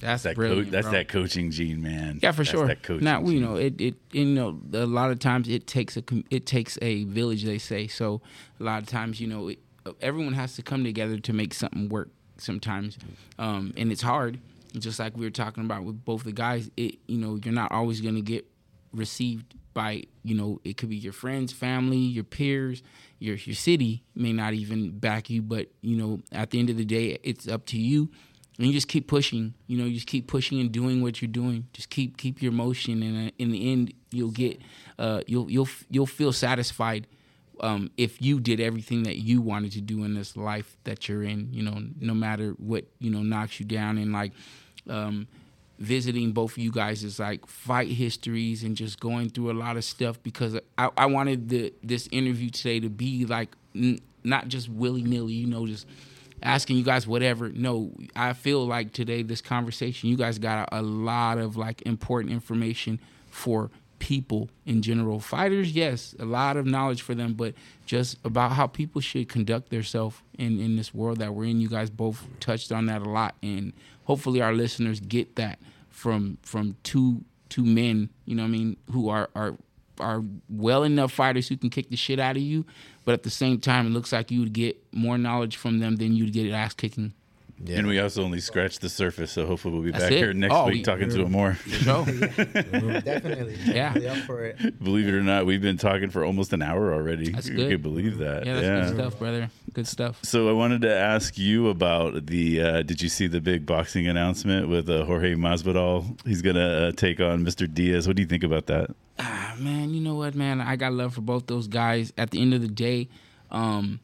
that's That brilliant. co- that's bro. that coaching gene, man. Yeah, for That's sure. That coaching Now you know it. It you know a lot of times it takes a it takes a village. They say so. A lot of times you know it, everyone has to come together to make something work. Sometimes, um, and it's hard. Just like we were talking about with both the guys, it you know you're not always going to get received by you know it could be your friends, family, your peers, your your city may not even back you, but you know at the end of the day, it's up to you. And you just keep pushing you know you just keep pushing and doing what you're doing. Just keep keep your motion and uh, in the end you'll get uh, you'll you'll you'll feel satisfied um, if you did everything that you wanted to do in this life that you're in you know no matter what you know knocks you down and like um, visiting both of you guys is like fight histories and just going through a lot of stuff because I, I wanted the this interview today to be like n- not just willy nilly, you know, just asking you guys whatever. No, I feel like today this conversation, you guys got a, a lot of like important information for people in general. Fighters, yes, a lot of knowledge for them, but just about how people should conduct themselves in in this world that we're in. You guys both touched on that a lot, and hopefully our listeners get that from from two two men. You know, what I mean, who are are are well enough fighters who can kick the shit out of you, but at the same time, it looks like you would get more knowledge from them than you'd get ass kicking. Yeah. And we also only scratched the surface, so hopefully we'll be That's back it? here next Oh, week we- talking to it more. So, [laughs] Definitely. Yeah. Definitely up for it. Believe it or not, we've been talking for almost an hour already. That's you good. can believe that. yeah, that's good stuff, brother. Good stuff. So I wanted to ask you about the. Uh, did you see the big boxing announcement with uh, Jorge Masvidal? He's gonna uh, take on Mr. Diaz. What do you think about that? Ah, man, you know what, man? I got love for both those guys. At the end of the day, um,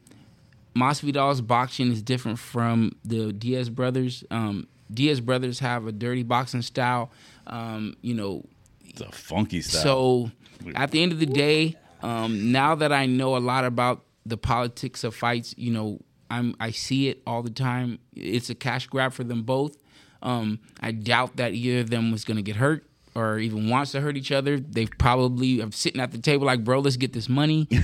Masvidal's boxing is different from the Diaz brothers. Um, Diaz brothers have a dirty boxing style. Um, you know, It's a funky style. so at the end of the day, um, now that I know a lot about the politics of fights, you know, I'm I see it all the time. It's a cash grab for them both. Um, I doubt that either of them was going to get hurt or even wants to hurt each other. They probably are sitting at the table like, bro, let's get this money. [laughs]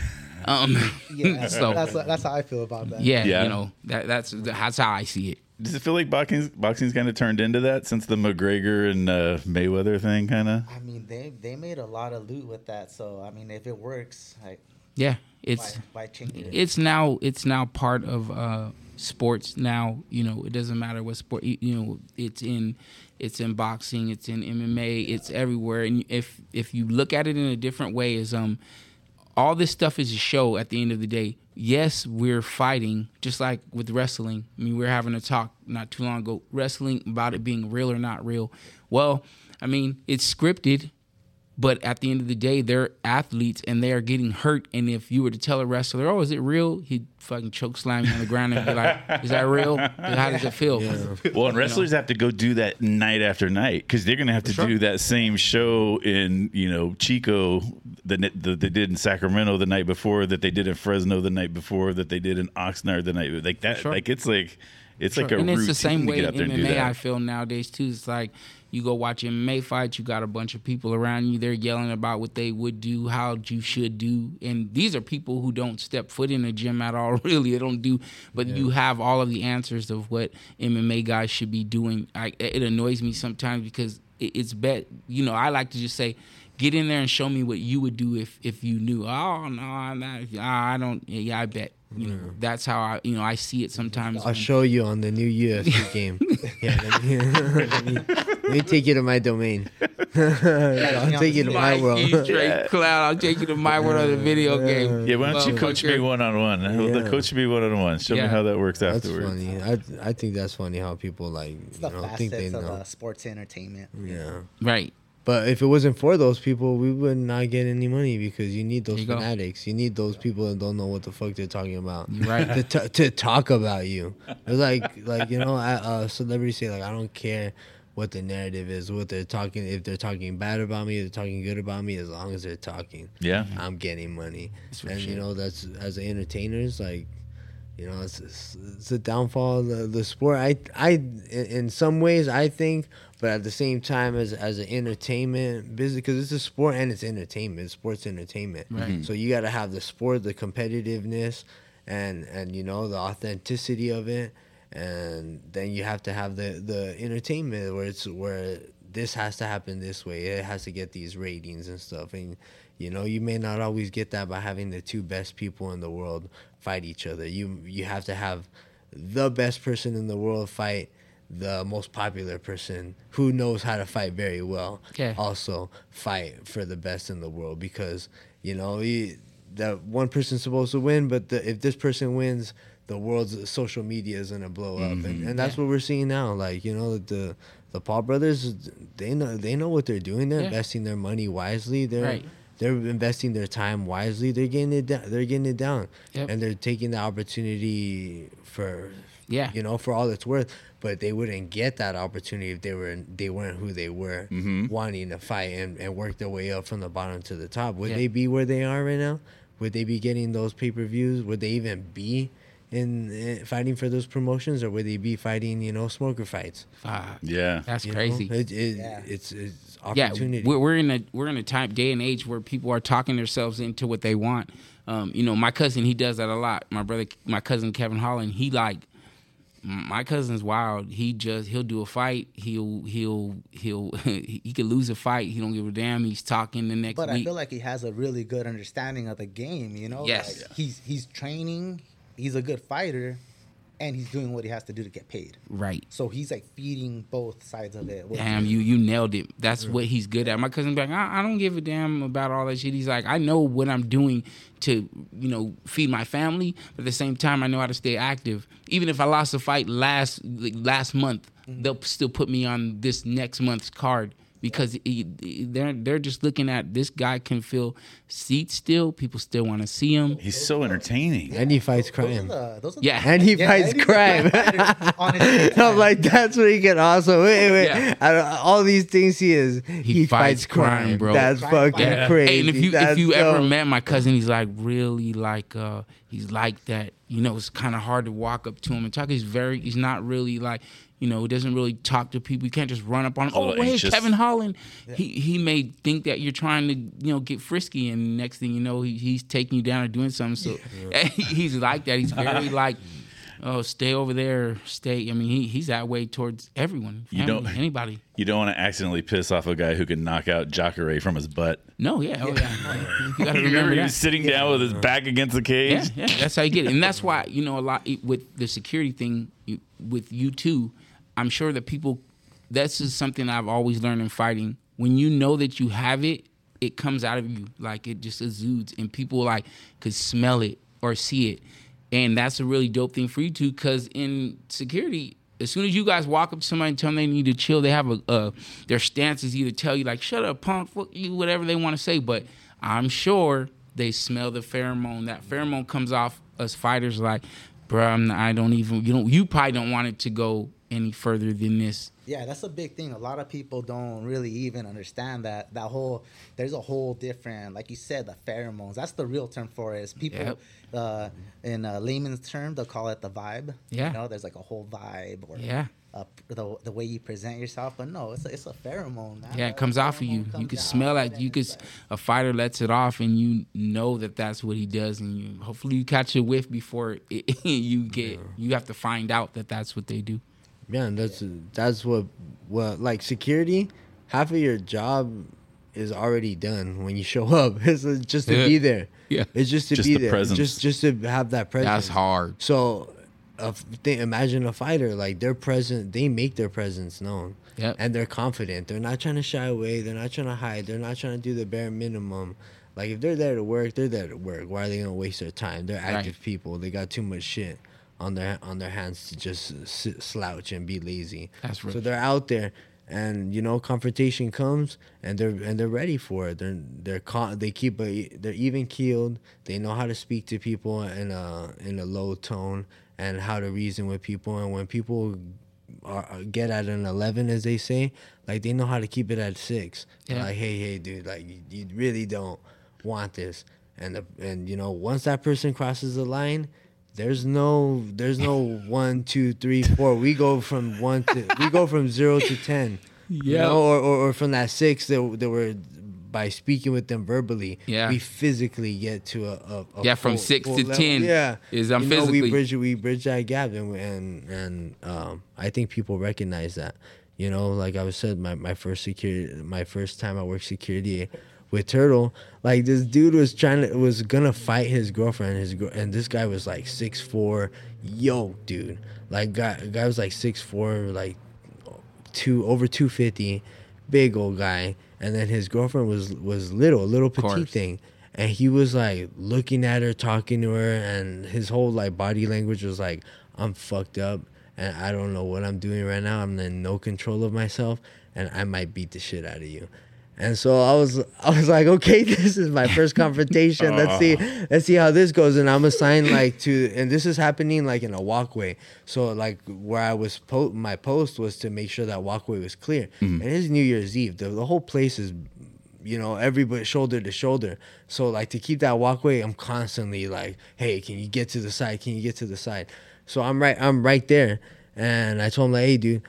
um, Yeah, [laughs] so that's that's how I feel about that. yeah, Yeah. you know, that, that's that's how I see it. Does it feel like boxing's boxing's kind of turned into that since the McGregor and uh, Mayweather thing? Kind of. I mean, they they made a lot of loot with that. So I mean, if it works, like Yeah, it's why change it? it's now it's now part of uh sports now you know it doesn't matter what sport you, you know it's in it's in boxing it's in mma it's everywhere and if if you look at it in a different way is um all this stuff is a show at the end of the day. Yes we're fighting just like with wrestling. I mean we are having a talk not too long ago wrestling about it being real or not real. Well i mean it's scripted but at the end of the day, they're athletes and they are getting hurt. And if you were to tell a wrestler, "Oh, is it real?" He'd fucking choke slam you on the ground and be like, "Is that real? How does it feel?" [laughs] Well, and wrestlers have to go do that night after night because they're going to have to sure. do that same show in you know Chico that that they did in Sacramento the night before, that they did in Fresno the night before, that they did in Oxnard the night like that. Sure. Like it's like it's like a and routine it's the same to way get in out there and do MMA. I feel nowadays too. It's like you go watch MMA fights, you got a bunch of people around you. They're yelling about what they would do, how you should do, and these are people who don't step foot in a gym at all. [laughs] Really, they don't do. But you have all of the answers of what MMA guys should be doing. I, it annoys me sometimes because it, it's bet. You know, I like to just say. Get in there and show me what you would do if if you knew. Oh no, I'm not. I don't. Yeah, I bet. You know, that's how I. You know, I see it sometimes. I'll when- show you on the new UFC [laughs] game. Yeah, let me, [laughs] let, me, let me take you to my domain. [laughs] I'll take you to my world. Drake Cloud. I'll take you to my world of the video game. Yeah, why don't you coach me one on one? Yeah. Coach me one on one. Show me how that works That's afterwards. funny. I I think that's funny how people like It's you the know think they facets of know. uh, sports entertainment. Yeah. Right. But if it wasn't for those people, we would not get any money because you need those you go. fanatics. You need those people that don't know what the fuck they're talking about. Right. to, t- to talk about you. It's like like you know, uh, celebrities say like I don't care what the narrative is, what they're talking. If they're talking bad about me, they're talking good about me. As long as they're talking, Yeah. I'm getting money. and you know that's as entertainers like. You know, it's, it's, it's a downfall of the, the sport. I, I, in in some ways, I think, but at the same time, as as an entertainment business, because it's a sport and it's entertainment. Sports entertainment. Right. Mm-hmm. So you got to have the sport, the competitiveness, and and you know the authenticity of it, and then you have to have the the entertainment where it's where this has to happen this way. It has to get these ratings and stuff, and you know you may not always get that by having the two best people in the world fight each other. You you have to have the best person in the world fight the most popular person who knows how to fight very well Yeah. also fight for the best in the world because you know you, that one person's supposed to win but the, if this person wins the world's social media is gonna blow up and, mm-hmm. and that's what we're seeing now like you know the the paul brothers they know they know what they're doing they're Yeah. investing their money wisely they're Right. They're investing their time wisely they're getting it down they're getting it down Yep. and they're taking the opportunity for Yeah. you know, for all it's worth. But they wouldn't get that opportunity if they were they weren't who they were, mm-hmm. wanting to fight and, and work their way up from the bottom to the top. Would Yeah. they be where they are right now? Would they be getting those pay per views? Would they even be in, in fighting for those promotions, or would they be fighting, you know, smoker fights? Fuck. Yeah. That's you crazy. It, it, Yeah. It's it's yeah, opportunity. we're, we're in a we're in a time day and age where people are talking themselves into what they want. Um, you know, my cousin he does that a lot. My brother, my cousin Kevin Holland, he like my cousin's wild. He just he'll do a fight. He'll he'll he'll [laughs] he could lose a fight. He don't give a damn. He's talking the next But I feel like he has a really good understanding of the game. You know, Yes. Like, he's he's training. He's a good fighter, and he's doing what he has to do to get paid. Right. So he's like feeding both sides of it. Damn, you you nailed it. That's what he's good at. My cousin's like, I, I don't give a damn about all that shit. He's like, I know what I'm doing to, you know, feed my family, but at the same time, I know how to stay active. Even if I lost a fight last like, last month, mm-hmm. they'll still put me on this next month's card because he, they're they're just looking at this guy can fill seats still. People still want to see him. He's so entertaining. And he fights Those are crime. the, those are Yeah. the, And he Yeah, fights and crime. good fighter on his [laughs] own I'm like, that's what he can also. Wait, wait. Yeah. Out of all these things he is, he, fights fights, crime, crime, bro. That's Crime fucking. Yeah. crazy. Hey, and if you if That's you ever met my cousin, he's like really like uh he's like that. You know, it's kind of hard to walk up to him and talk. He's very he's not really like you know, he doesn't really talk to people. You can't just run up on him. A Oh, hey, anxious. Kevin Holland. He he may think that you're trying to you know get frisky, and next thing you know, he, he's taking you down or doing something. So [laughs] he's like that. He's very [laughs] like. Oh, stay over there. Stay. I mean, he, he's that way towards everyone. You don't- anybody. You don't want to accidentally piss off a guy who can knock out Jacare from his butt. No, yeah, oh yeah. You gotta [laughs] remember remember he that. was sitting down with his back against the cage? Yeah, yeah, that's how you get it, and that's why you know a lot with the security thing you, with you too. I'm sure that people. This is something I've always learned in fighting. When you know that you have it, it comes out of you like it just exudes, and people like could smell it or see it, and that's a really dope thing for you too. Because in security, as soon as you guys walk up to somebody and tell them they need to chill, they have a uh, their stances either tell you like "shut up, punk," fuck you, whatever they want to say. But I'm sure they smell the pheromone. That pheromone comes off us fighters like, bruh, I'm, I don't even you don't you probably don't want it to go any further than this. Yeah, that's a big thing. A lot of people don't really even understand that that whole there's a whole different, like you said, the pheromones. That's the real term for it. Is people Yep. uh, in a layman's term they'll call it the vibe. Yeah. you know, there's like a whole vibe or Yeah. uh, the the way you present yourself. But no, it's a, it's a pheromone. Man. Yeah, it comes off of you. You can smell and that. You then could like- a fighter lets it off, and you know that that's what he does, and you hopefully you catch a whiff before it, [laughs] you get. You have to find out that that's what they do. Yeah, and that's that's what what like security. Half of your job is already done when you [laughs] show up. It's just to Yeah. be there. Yeah. it's just to Just be the there. presence. Just just to have that presence. That's hard. So, uh, th- imagine a fighter like they're present. They make their presence known. Yep. And they're confident. They're not trying to shy away. They're not trying to hide. They're not trying to do the bare minimum. Like if they're there to work, they're there to work. Why are they gonna waste their time? They're active Right. people. They got too much shit on their on their hands to just sit, slouch and be lazy. That's right. So they're out there, and you know confrontation comes, and they're and they're ready for it. They're they're con- they keep a they're even keeled. They know how to speak to people in a in a low tone and how to reason with people. And when people are, are- get at an eleven, as they say, like they know how to keep it at six. Yeah. Like hey hey dude, like you, you really don't want this. And the, and you know once that person crosses the line. There's no, there's no one, two, three, four. We go from one to, we go from zero to ten. You Yeah. [laughs] know, or, or, or from that six that, that were by speaking with them verbally. Yeah. We physically get to a, a, a Yeah, from six to 10 Yeah. is, um, you know, physically. we bridge we bridge that gap and and and um I think people recognize that. You know, like I was said, my, my first security my first time I worked security with Turtle, like this dude was trying to was gonna fight his girlfriend. His girl, and this guy was like six four, yo, dude. Like guy, guy was like six four, like two over two fifty, big old guy. And then his girlfriend was was little, a little petite thing. And he was like looking at her, talking to her, and his whole like body language was like, I'm fucked up and I don't know what I'm doing right now. I'm in no control of myself and I might beat the shit out of you. And so I was I was like, okay, [laughs] this is my first confrontation. Let's see let's see how this goes. And I'm assigned like to and this is happening like in a walkway. So like where I was po- my post was to make sure that walkway was clear. Mm-hmm. And it's New Year's Eve. The, the whole place is you know, everybody shoulder to shoulder. So like to keep that walkway, I'm constantly like, hey, can you get to the side? Can you get to the side? So I'm right I'm right there. And I told him like, hey dude,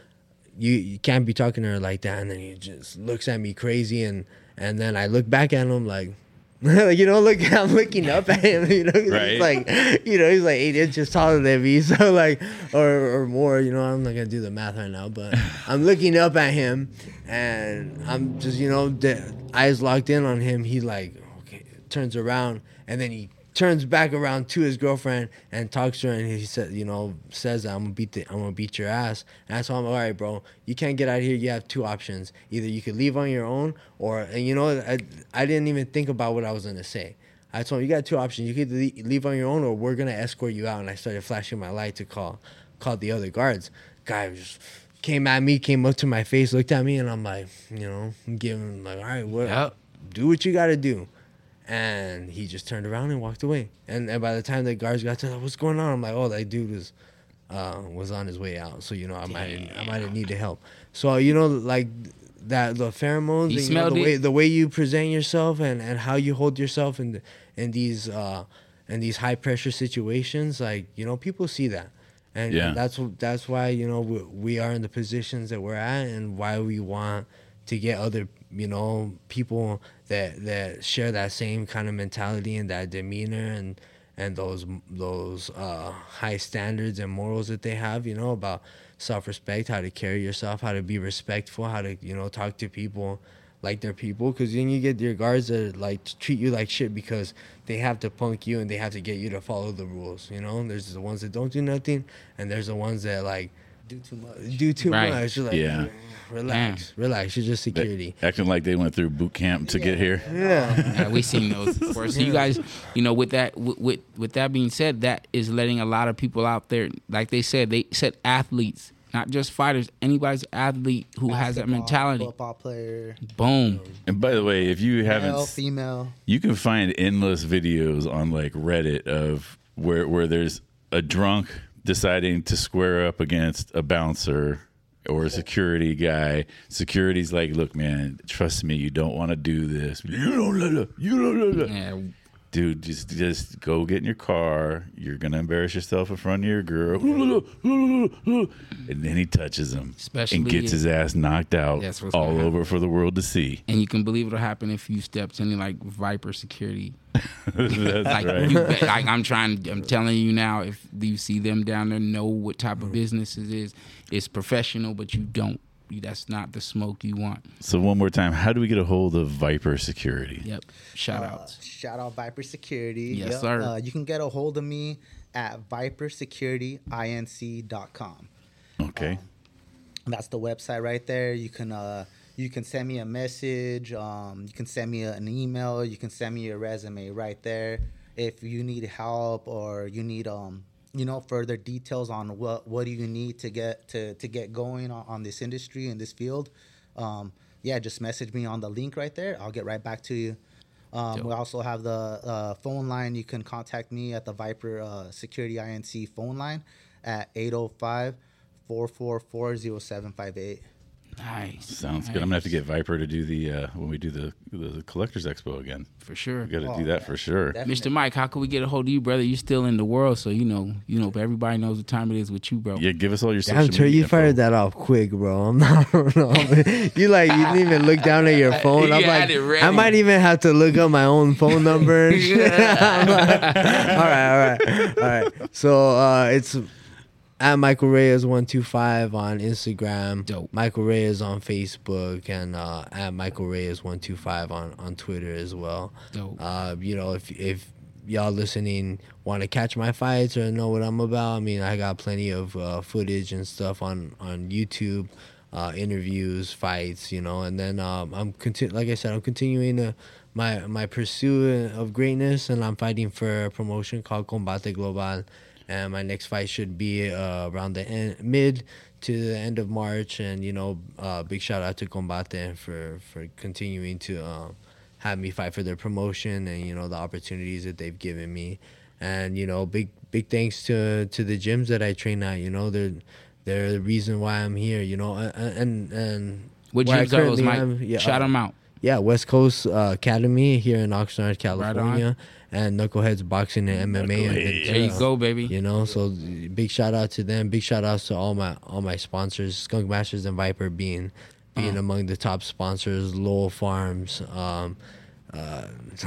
you, you can't be talking to her like that. And then he just looks at me crazy and and then I look back at him like [laughs] you know, look, [laughs] I'm looking up at him. [laughs] You know, he's Right. like, you know, he's like eight inches taller than me, so like, or or more. You know, I'm not gonna do the math right now, but I'm looking up at him, and I'm just, you know, the eyes locked in on him. He like, okay, turns around, and then he turns back around to his girlfriend and talks to her and he said, you know, says I'm gonna beat the, I'm gonna beat your ass. And I told him, all right, bro, you can't get out of here. You have two options. Either you could leave on your own, or and you know, I, I didn't even think about what I was gonna say. I told him, you got two options. You could leave on your own, or we're gonna escort you out. And I started flashing my light to call call the other guards. Guy just came at me, came up to my face, looked at me, and I'm like, you know, I'm giving him like, all right, what, Yep. do what you got to do. And he just turned around and walked away. And, and by the time the guards got to, what's going on? I'm like, oh, that dude was uh, was on his way out. So you know, I might I might have needed help. So you know, like that the pheromones, He and, you know, the it? way the way you present yourself and, and how you hold yourself in the, in these uh, in these high pressure situations, like you know, people see that. And Yeah. that's that's why you know we, we are in the positions that we're at, and why we want to get other you know people that that share that same kind of mentality and that demeanor and and those those uh, high standards and morals that they have. You know about self respect, how to carry yourself, how to be respectful, how to you know talk to people like they're people. Because then you get your guards that like treat you like shit because they have to punk you and they have to get you to follow the rules. You know, there's the ones that don't do nothing, and there's the ones that like Do too much. do too Right. much. Like, Yeah. relax, relax. You're just They- security. acting like they went through boot camp to get here. Yeah. Yeah, we seen those [laughs] before. So you guys, you know, with that, with, with with that being said, that is letting a lot of people out there, like they said, they said athletes, not just fighters, anybody's athlete who has that mentality. Football player, Boom. And by the way, if you haven't, male, s- female. you can find endless videos on like Reddit of where where there's a drunk deciding to square up against a bouncer or a security guy. Security's like, "Look, man, trust me, you don't want to do this. You don't, you don't, la, la." Yeah, dude. Just just go get in your car. You're gonna embarrass yourself in front of your girl." [laughs] And then he touches him Especially and gets if- his ass knocked out all over for the world to see. and you can believe it'll happen in a few steps. Any like Viper security, [laughs] like, right. you, like I'm trying, I'm telling you now. If you see them down there, know what type of business it is. It's professional, but you don't. You, that's not the smoke you want. So one more time, how do we get a hold of Viper Security? Yep. Shout Uh, outs. shout out Viper Security. Yes, sir. Uh, you can get a hold of me at vipersecurityinc.com. Okay. That's the website right there. You can uh, you can send me a message. Um, you can send me a- an email. You can send me your resume right there. If you need help or you need um you know further details on what what do you need to get to to get going on, on this industry in this field, um, yeah, just message me on the link right there. I'll get right back to you. Um, we also have the uh, phone line. You can contact me at the Viper uh, Security INC phone line at 805 444 0758. Nice. Sounds good. I'm gonna have to get Viper to do the uh, when we do the the collectors expo again. for sure. We got to Oh, do that yeah. for sure. Definitely. Mr. Mike, how can we get a hold of you, brother? You're still in the world, so you know, you know, everybody knows what time it is with you, bro. Yeah, give us all your social I'm media you info. fired that off quick, bro. [laughs] I'm not, don't know. [laughs] You like you didn't even look down at your [laughs] phone. I'm had like. I might even have to look up my own phone number. And shit. I'm like, all right, all right, all right. So uh, it's at Michael Reyes one two five on Instagram. Dope. Michael Reyes on Facebook and uh, at Michael Reyes one two five on on Twitter as well. Dope. Uh, you know, if if y'all listening want to catch my fights or know what I'm about, I mean, I got plenty of uh, footage and stuff on on YouTube, uh, interviews, fights, you know, and then um, I'm conti- like I said, I'm continuing to my my pursuit of greatness, and I'm fighting for a promotion called Combate Global, and my next fight should be uh, around the end, mid to the end of March, and you know, uh, big shout out to Combate for for continuing to. Um, have me fight for their promotion and you know the opportunities that they've given me and you know big big thanks to to the gyms that I train at you know they're they're the reason why I'm here you know and and, and What gyms are those, Mike? am- yeah, Shout them out. Yeah West Coast uh, Academy here in Oxnard California on. and Knuckleheads Boxing and MMA Knuckleheads. Ventura. There you go, baby. You know, so big shout out to them. Big shout outs to all my all my sponsors, Skunk Masters and Viper being being Uh-huh. among the top sponsors. Lowell Farms, um, uh, [laughs]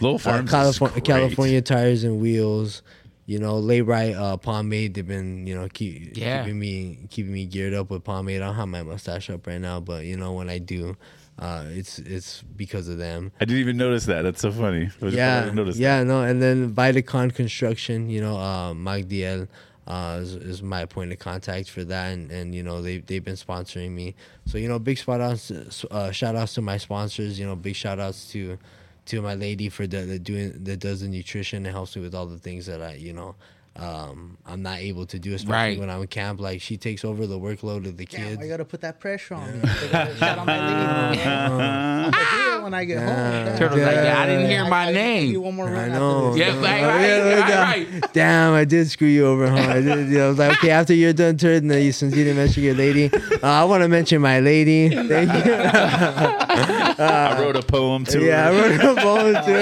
Lowell Farms is California. California Tires and Wheels. You know, Layrite uh, Pomade. They've been you know keep, Yeah. keeping me keeping me geared up with pomade. I don't have my mustache up right now, but you know when I do, uh, it's it's because of them. I didn't even notice that. That's so funny. I just- I Yeah, yeah, no, and then Vitacon Construction, you know, uh, Magdiel uh, is, is my point of contact for that, and, and you know they they've been sponsoring me. So you know, big shout outs, uh, shout outs to my sponsors. You know, big shout outs to to my lady for the, the doing that does the nutrition and helps me with all the things that I you know. Um, I'm not able to do, especially Right. when I'm in camp. Like she takes over the workload of the Damn, kids. I gotta put that pressure on me. I gotta shout out my [laughs] lady. I'm gonna do it when I get home. Damn. Turtle's like, yeah, I didn't hear I- my I- I name. you one more I run after know. this. Yeah, right, right, Yeah, right, right. Damn, I did screw you over, huh? I did. You know, I was like, okay, after you're done, turd, and you, since you didn't mention your lady, uh, I want to mention my lady. [laughs] Thank you. I wrote a poem to yeah, I wrote a poem to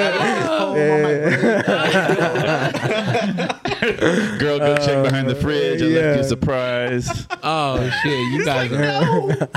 it. [laughs] [laughs] Girl, go check behind the fridge. I left you a surprise. Oh shit, you guys are.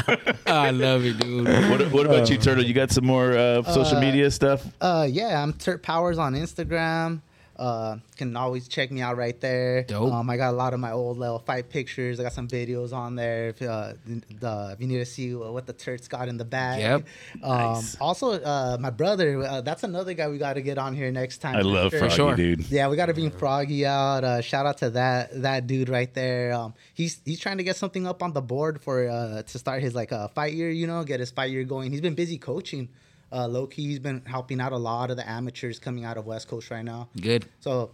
[laughs] I love it, dude. What, what about you, Turtle? You got some more uh, social media stuff? Uh, yeah, I'm Turt Powers on Instagram. Uh, can always check me out right there. Dope. Um, I got a lot of my old little fight pictures. I got some videos on there. If, uh, the, if you need to see what the Turts got in the bag. Yep. Um, Nice. Also, uh, my brother. Uh, that's another guy we got to get on here next time. I love sure. Froggy, sure. dude. Yeah, we got to bring Froggy out. Uh, shout out to that that dude right there. Um, he's he's trying to get something up on the board for uh, to start his like uh, fight year. You know, get his fight year going. He's been busy coaching. Uh, low key, he's been helping out a lot of the amateurs coming out of West Coast right now. Good. So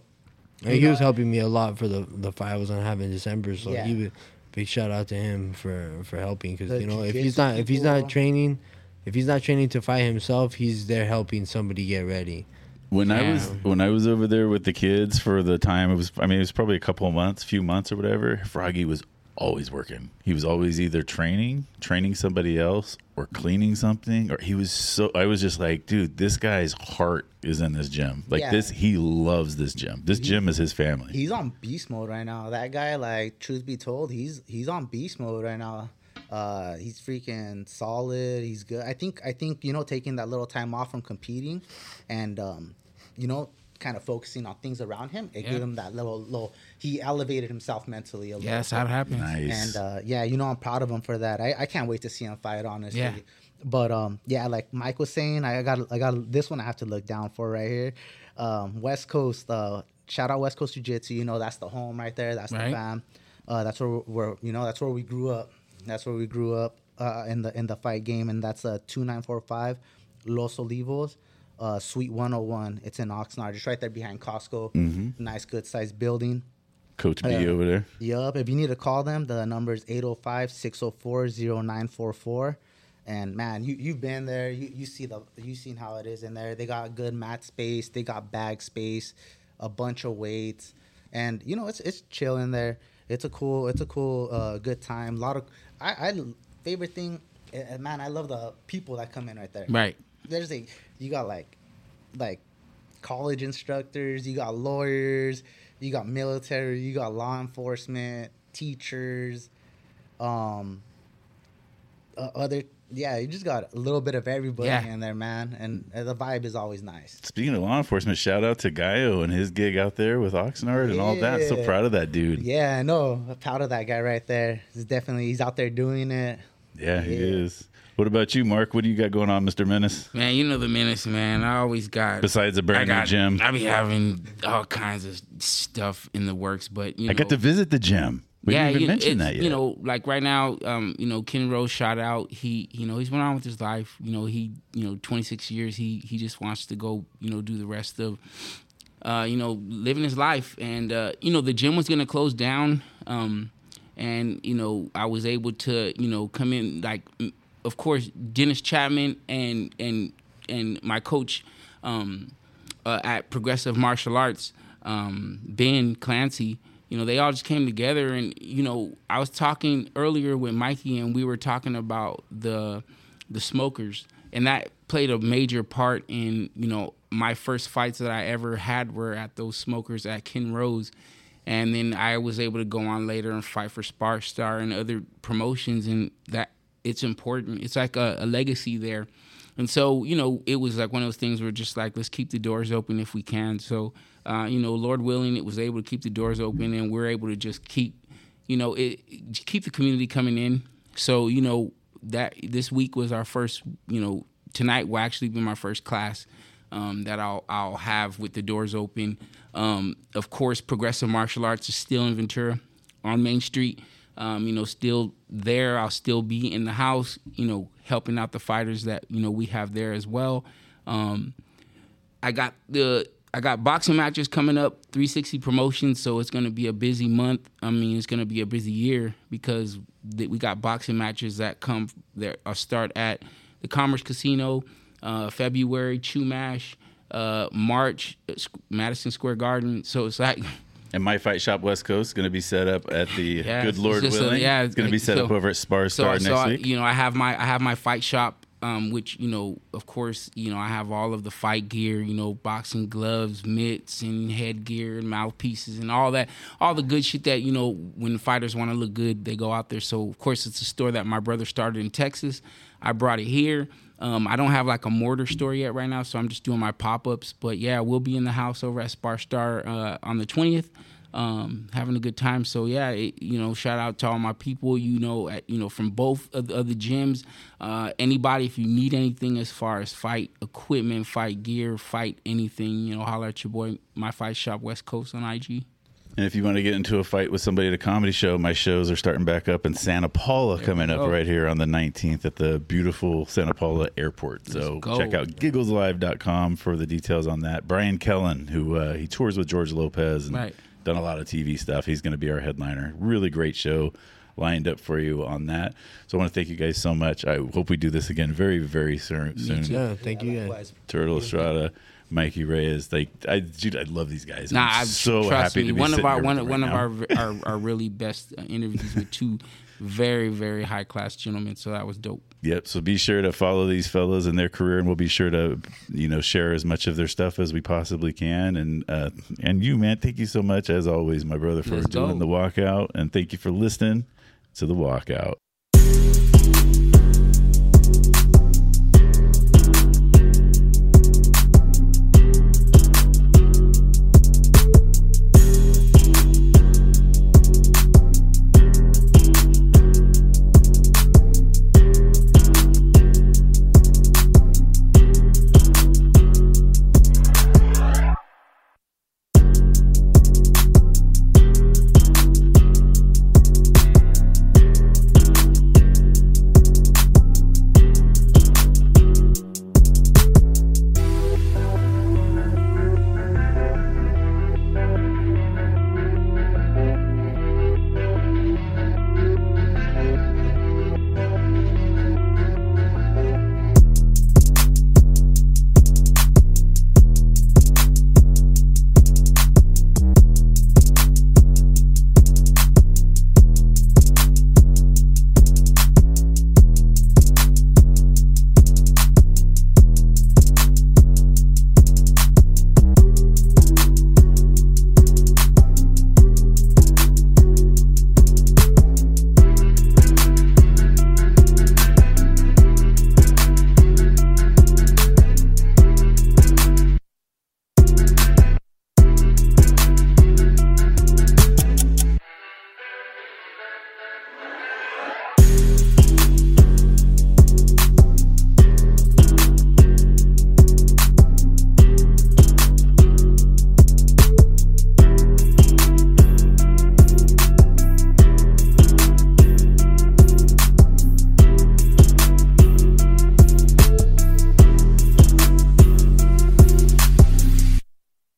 And he was helping me a lot for the the fight I was gonna have in December. So Yeah. he would, big shout out to him for for helping because you know if he's not if he's not training, if he's not training to fight himself, he's there helping somebody get ready. When I was when I was over there with the kids for the time it was I mean it was probably a couple of months, few months or whatever. Froggy was always working. He was always either training, training somebody else, or cleaning something. Or he was so I was just like, dude, this guy's heart is in this gym. Like Yeah. this, he loves this gym. This gym is his family. he's on beast mode right now. That guy, like, truth be told, he's he's on beast mode right now. Uh, he's freaking solid. He's good. I think I think you know taking that little time off from competing, and um, you know, kind of focusing on things around him, it Yeah. gave him that little little. He elevated himself mentally a little. Yeah, that's how it happens. nice. And uh, yeah, you know, I'm proud of him for that. I, I can't wait to see him fight. Honestly. Yeah. But um, yeah, like Mike was saying, I got I got this one I have to look down for right here. Um, West Coast. Uh, shout out West Coast Jiu Jitsu. You know, that's the home right there. That's Right. the fam. Uh, that's where we're. You know, that's where we grew up. That's where we grew up uh, in the in the fight game, and that's uh two nine four five, Los Olivos. Uh, Suite 101. It's in Oxnard, just right there behind Costco. Nice, good sized building. Coach B yeah. over there. Yup. If you need to call them, the number is 805 604 0944. And man, you, you've been there. You, you see the you've seen how it is in there. They got good mat space, they got bag space, a bunch of weights. And you know, it's it's chill in there. It's a cool, it's a cool uh good time. A lot of I, I favorite thing eh, man, I love the people that come in right there Right. There's a you got like like college instructors, you got lawyers, you got military, you got law enforcement, teachers, um, uh, other yeah, you just got a little bit of everybody Yeah. in there, man, and uh, the vibe is always nice. Speaking of law enforcement, shout out to Gaio and his gig out there with Oxnard and all that. So proud of that dude. Yeah, I know. I'm proud of that guy right there. He's definitely he's out there doing it. Yeah, he is. What about you, Mark? What do you got going on, Mr. Menace? Man, you know the menace, man. I always got Besides a brand new gym, I be having all kinds of stuff in the works, but you know, I got to visit the gym. We didn't even mention that yet. You know, like right now, um, you know, Ken Rose shot out. He, you know, he's went on with his life. You know, he, you know, 26 years. He he just wants to go, you know, do the rest of, uh, you know, living his life. And uh, you know, the gym was gonna close down. Um, and you know, I was able to, you know, come in like, of course, Dennis Chapman and and and my coach, um, uh, at Progressive Martial Arts, um, Ben Clancy, you know, they all just came together. And, you know, I was talking earlier with Mikey and we were talking about the the smokers. And that played a major part in, you know, my first fights that I ever had were at those smokers at Ken Rose. And then I was able to go on later and fight for Spar Star and other promotions. And that it's important. It's like a, a legacy there. And so, you know, it was like one of those things where just like, let's keep the doors open if we can. So, uh, you know, Lord willing, it was able to keep the doors open and we're able to just keep, you know, it, keep the community coming in. So, you know, that this week was our first. You know, tonight will actually be my first class um, that I'll I'll have with the doors open. Um, of course, progressive martial arts is still in Ventura on Main Street. Um, you know, still there. I'll still be in the house. You know, helping out the fighters that you know we have there as well. Um, I got the I got boxing matches coming up, 360 promotions, so it's going to be a busy month. I mean, it's going to be a busy year because th- we got boxing matches that come that are start at the Commerce Casino, uh, February Chumash, uh, March Madison Square Garden. So it's like [laughs] And my fight shop West Coast is going to be set up at the Yeah, Good Lord just a- willing. yeah, it's going to be set so- up over at Spar so, Star so next I, week. you know, I have my I have my fight shop, um, which you know, of course, you know, I have all of the fight gear, you know, boxing gloves, mitts, and headgear, and mouthpieces, and all that, all the good shit that you know, when fighters want to look good, they go out there. So, of course, it's a store that my brother started in Texas. I brought it here. Um, I don't have like a mortar store yet right now, so I'm just doing my pop ups. But yeah, we'll be in the house over at Spar Star uh, on the 20th um, having a good time. So yeah, it, you know, shout out to all my people. You know, at, you know from both of the, of the gyms. Uh, anybody, if you need anything as far as fight equipment, fight gear, fight anything, you know, holler at your boy, my fight shop West Coast on IG. And if you want to get into a fight with somebody at a comedy show, my shows are starting back up in Santa Paula coming up right here on the 19th at the beautiful Santa Paula Airport. So check out giggleslive.com for the details on that. Brian Kellen, who uh, he tours with George Lopez and Right. done a lot of TV stuff, he's going to be our headliner. Really great show lined up for you on that. So I want to thank you guys so much. I hope we do this again very, very soon. soon. Yeah, thank you guys. Likewise. Turtle Estrada, Mikey Reyes. Like I, dude, I love these guys. Nah, I'm so trust happy me. to be one of our here one, with one of our, our our really best uh, interviews with two very very high class gentlemen. So that was dope. Yep. So be sure to follow these fellows in their career, and we'll be sure to, you know, share as much of their stuff as we possibly can. And uh, and you, man, thank you so much as always, my brother, for Let's doing go. the walkout, and thank you for listening to the walkout.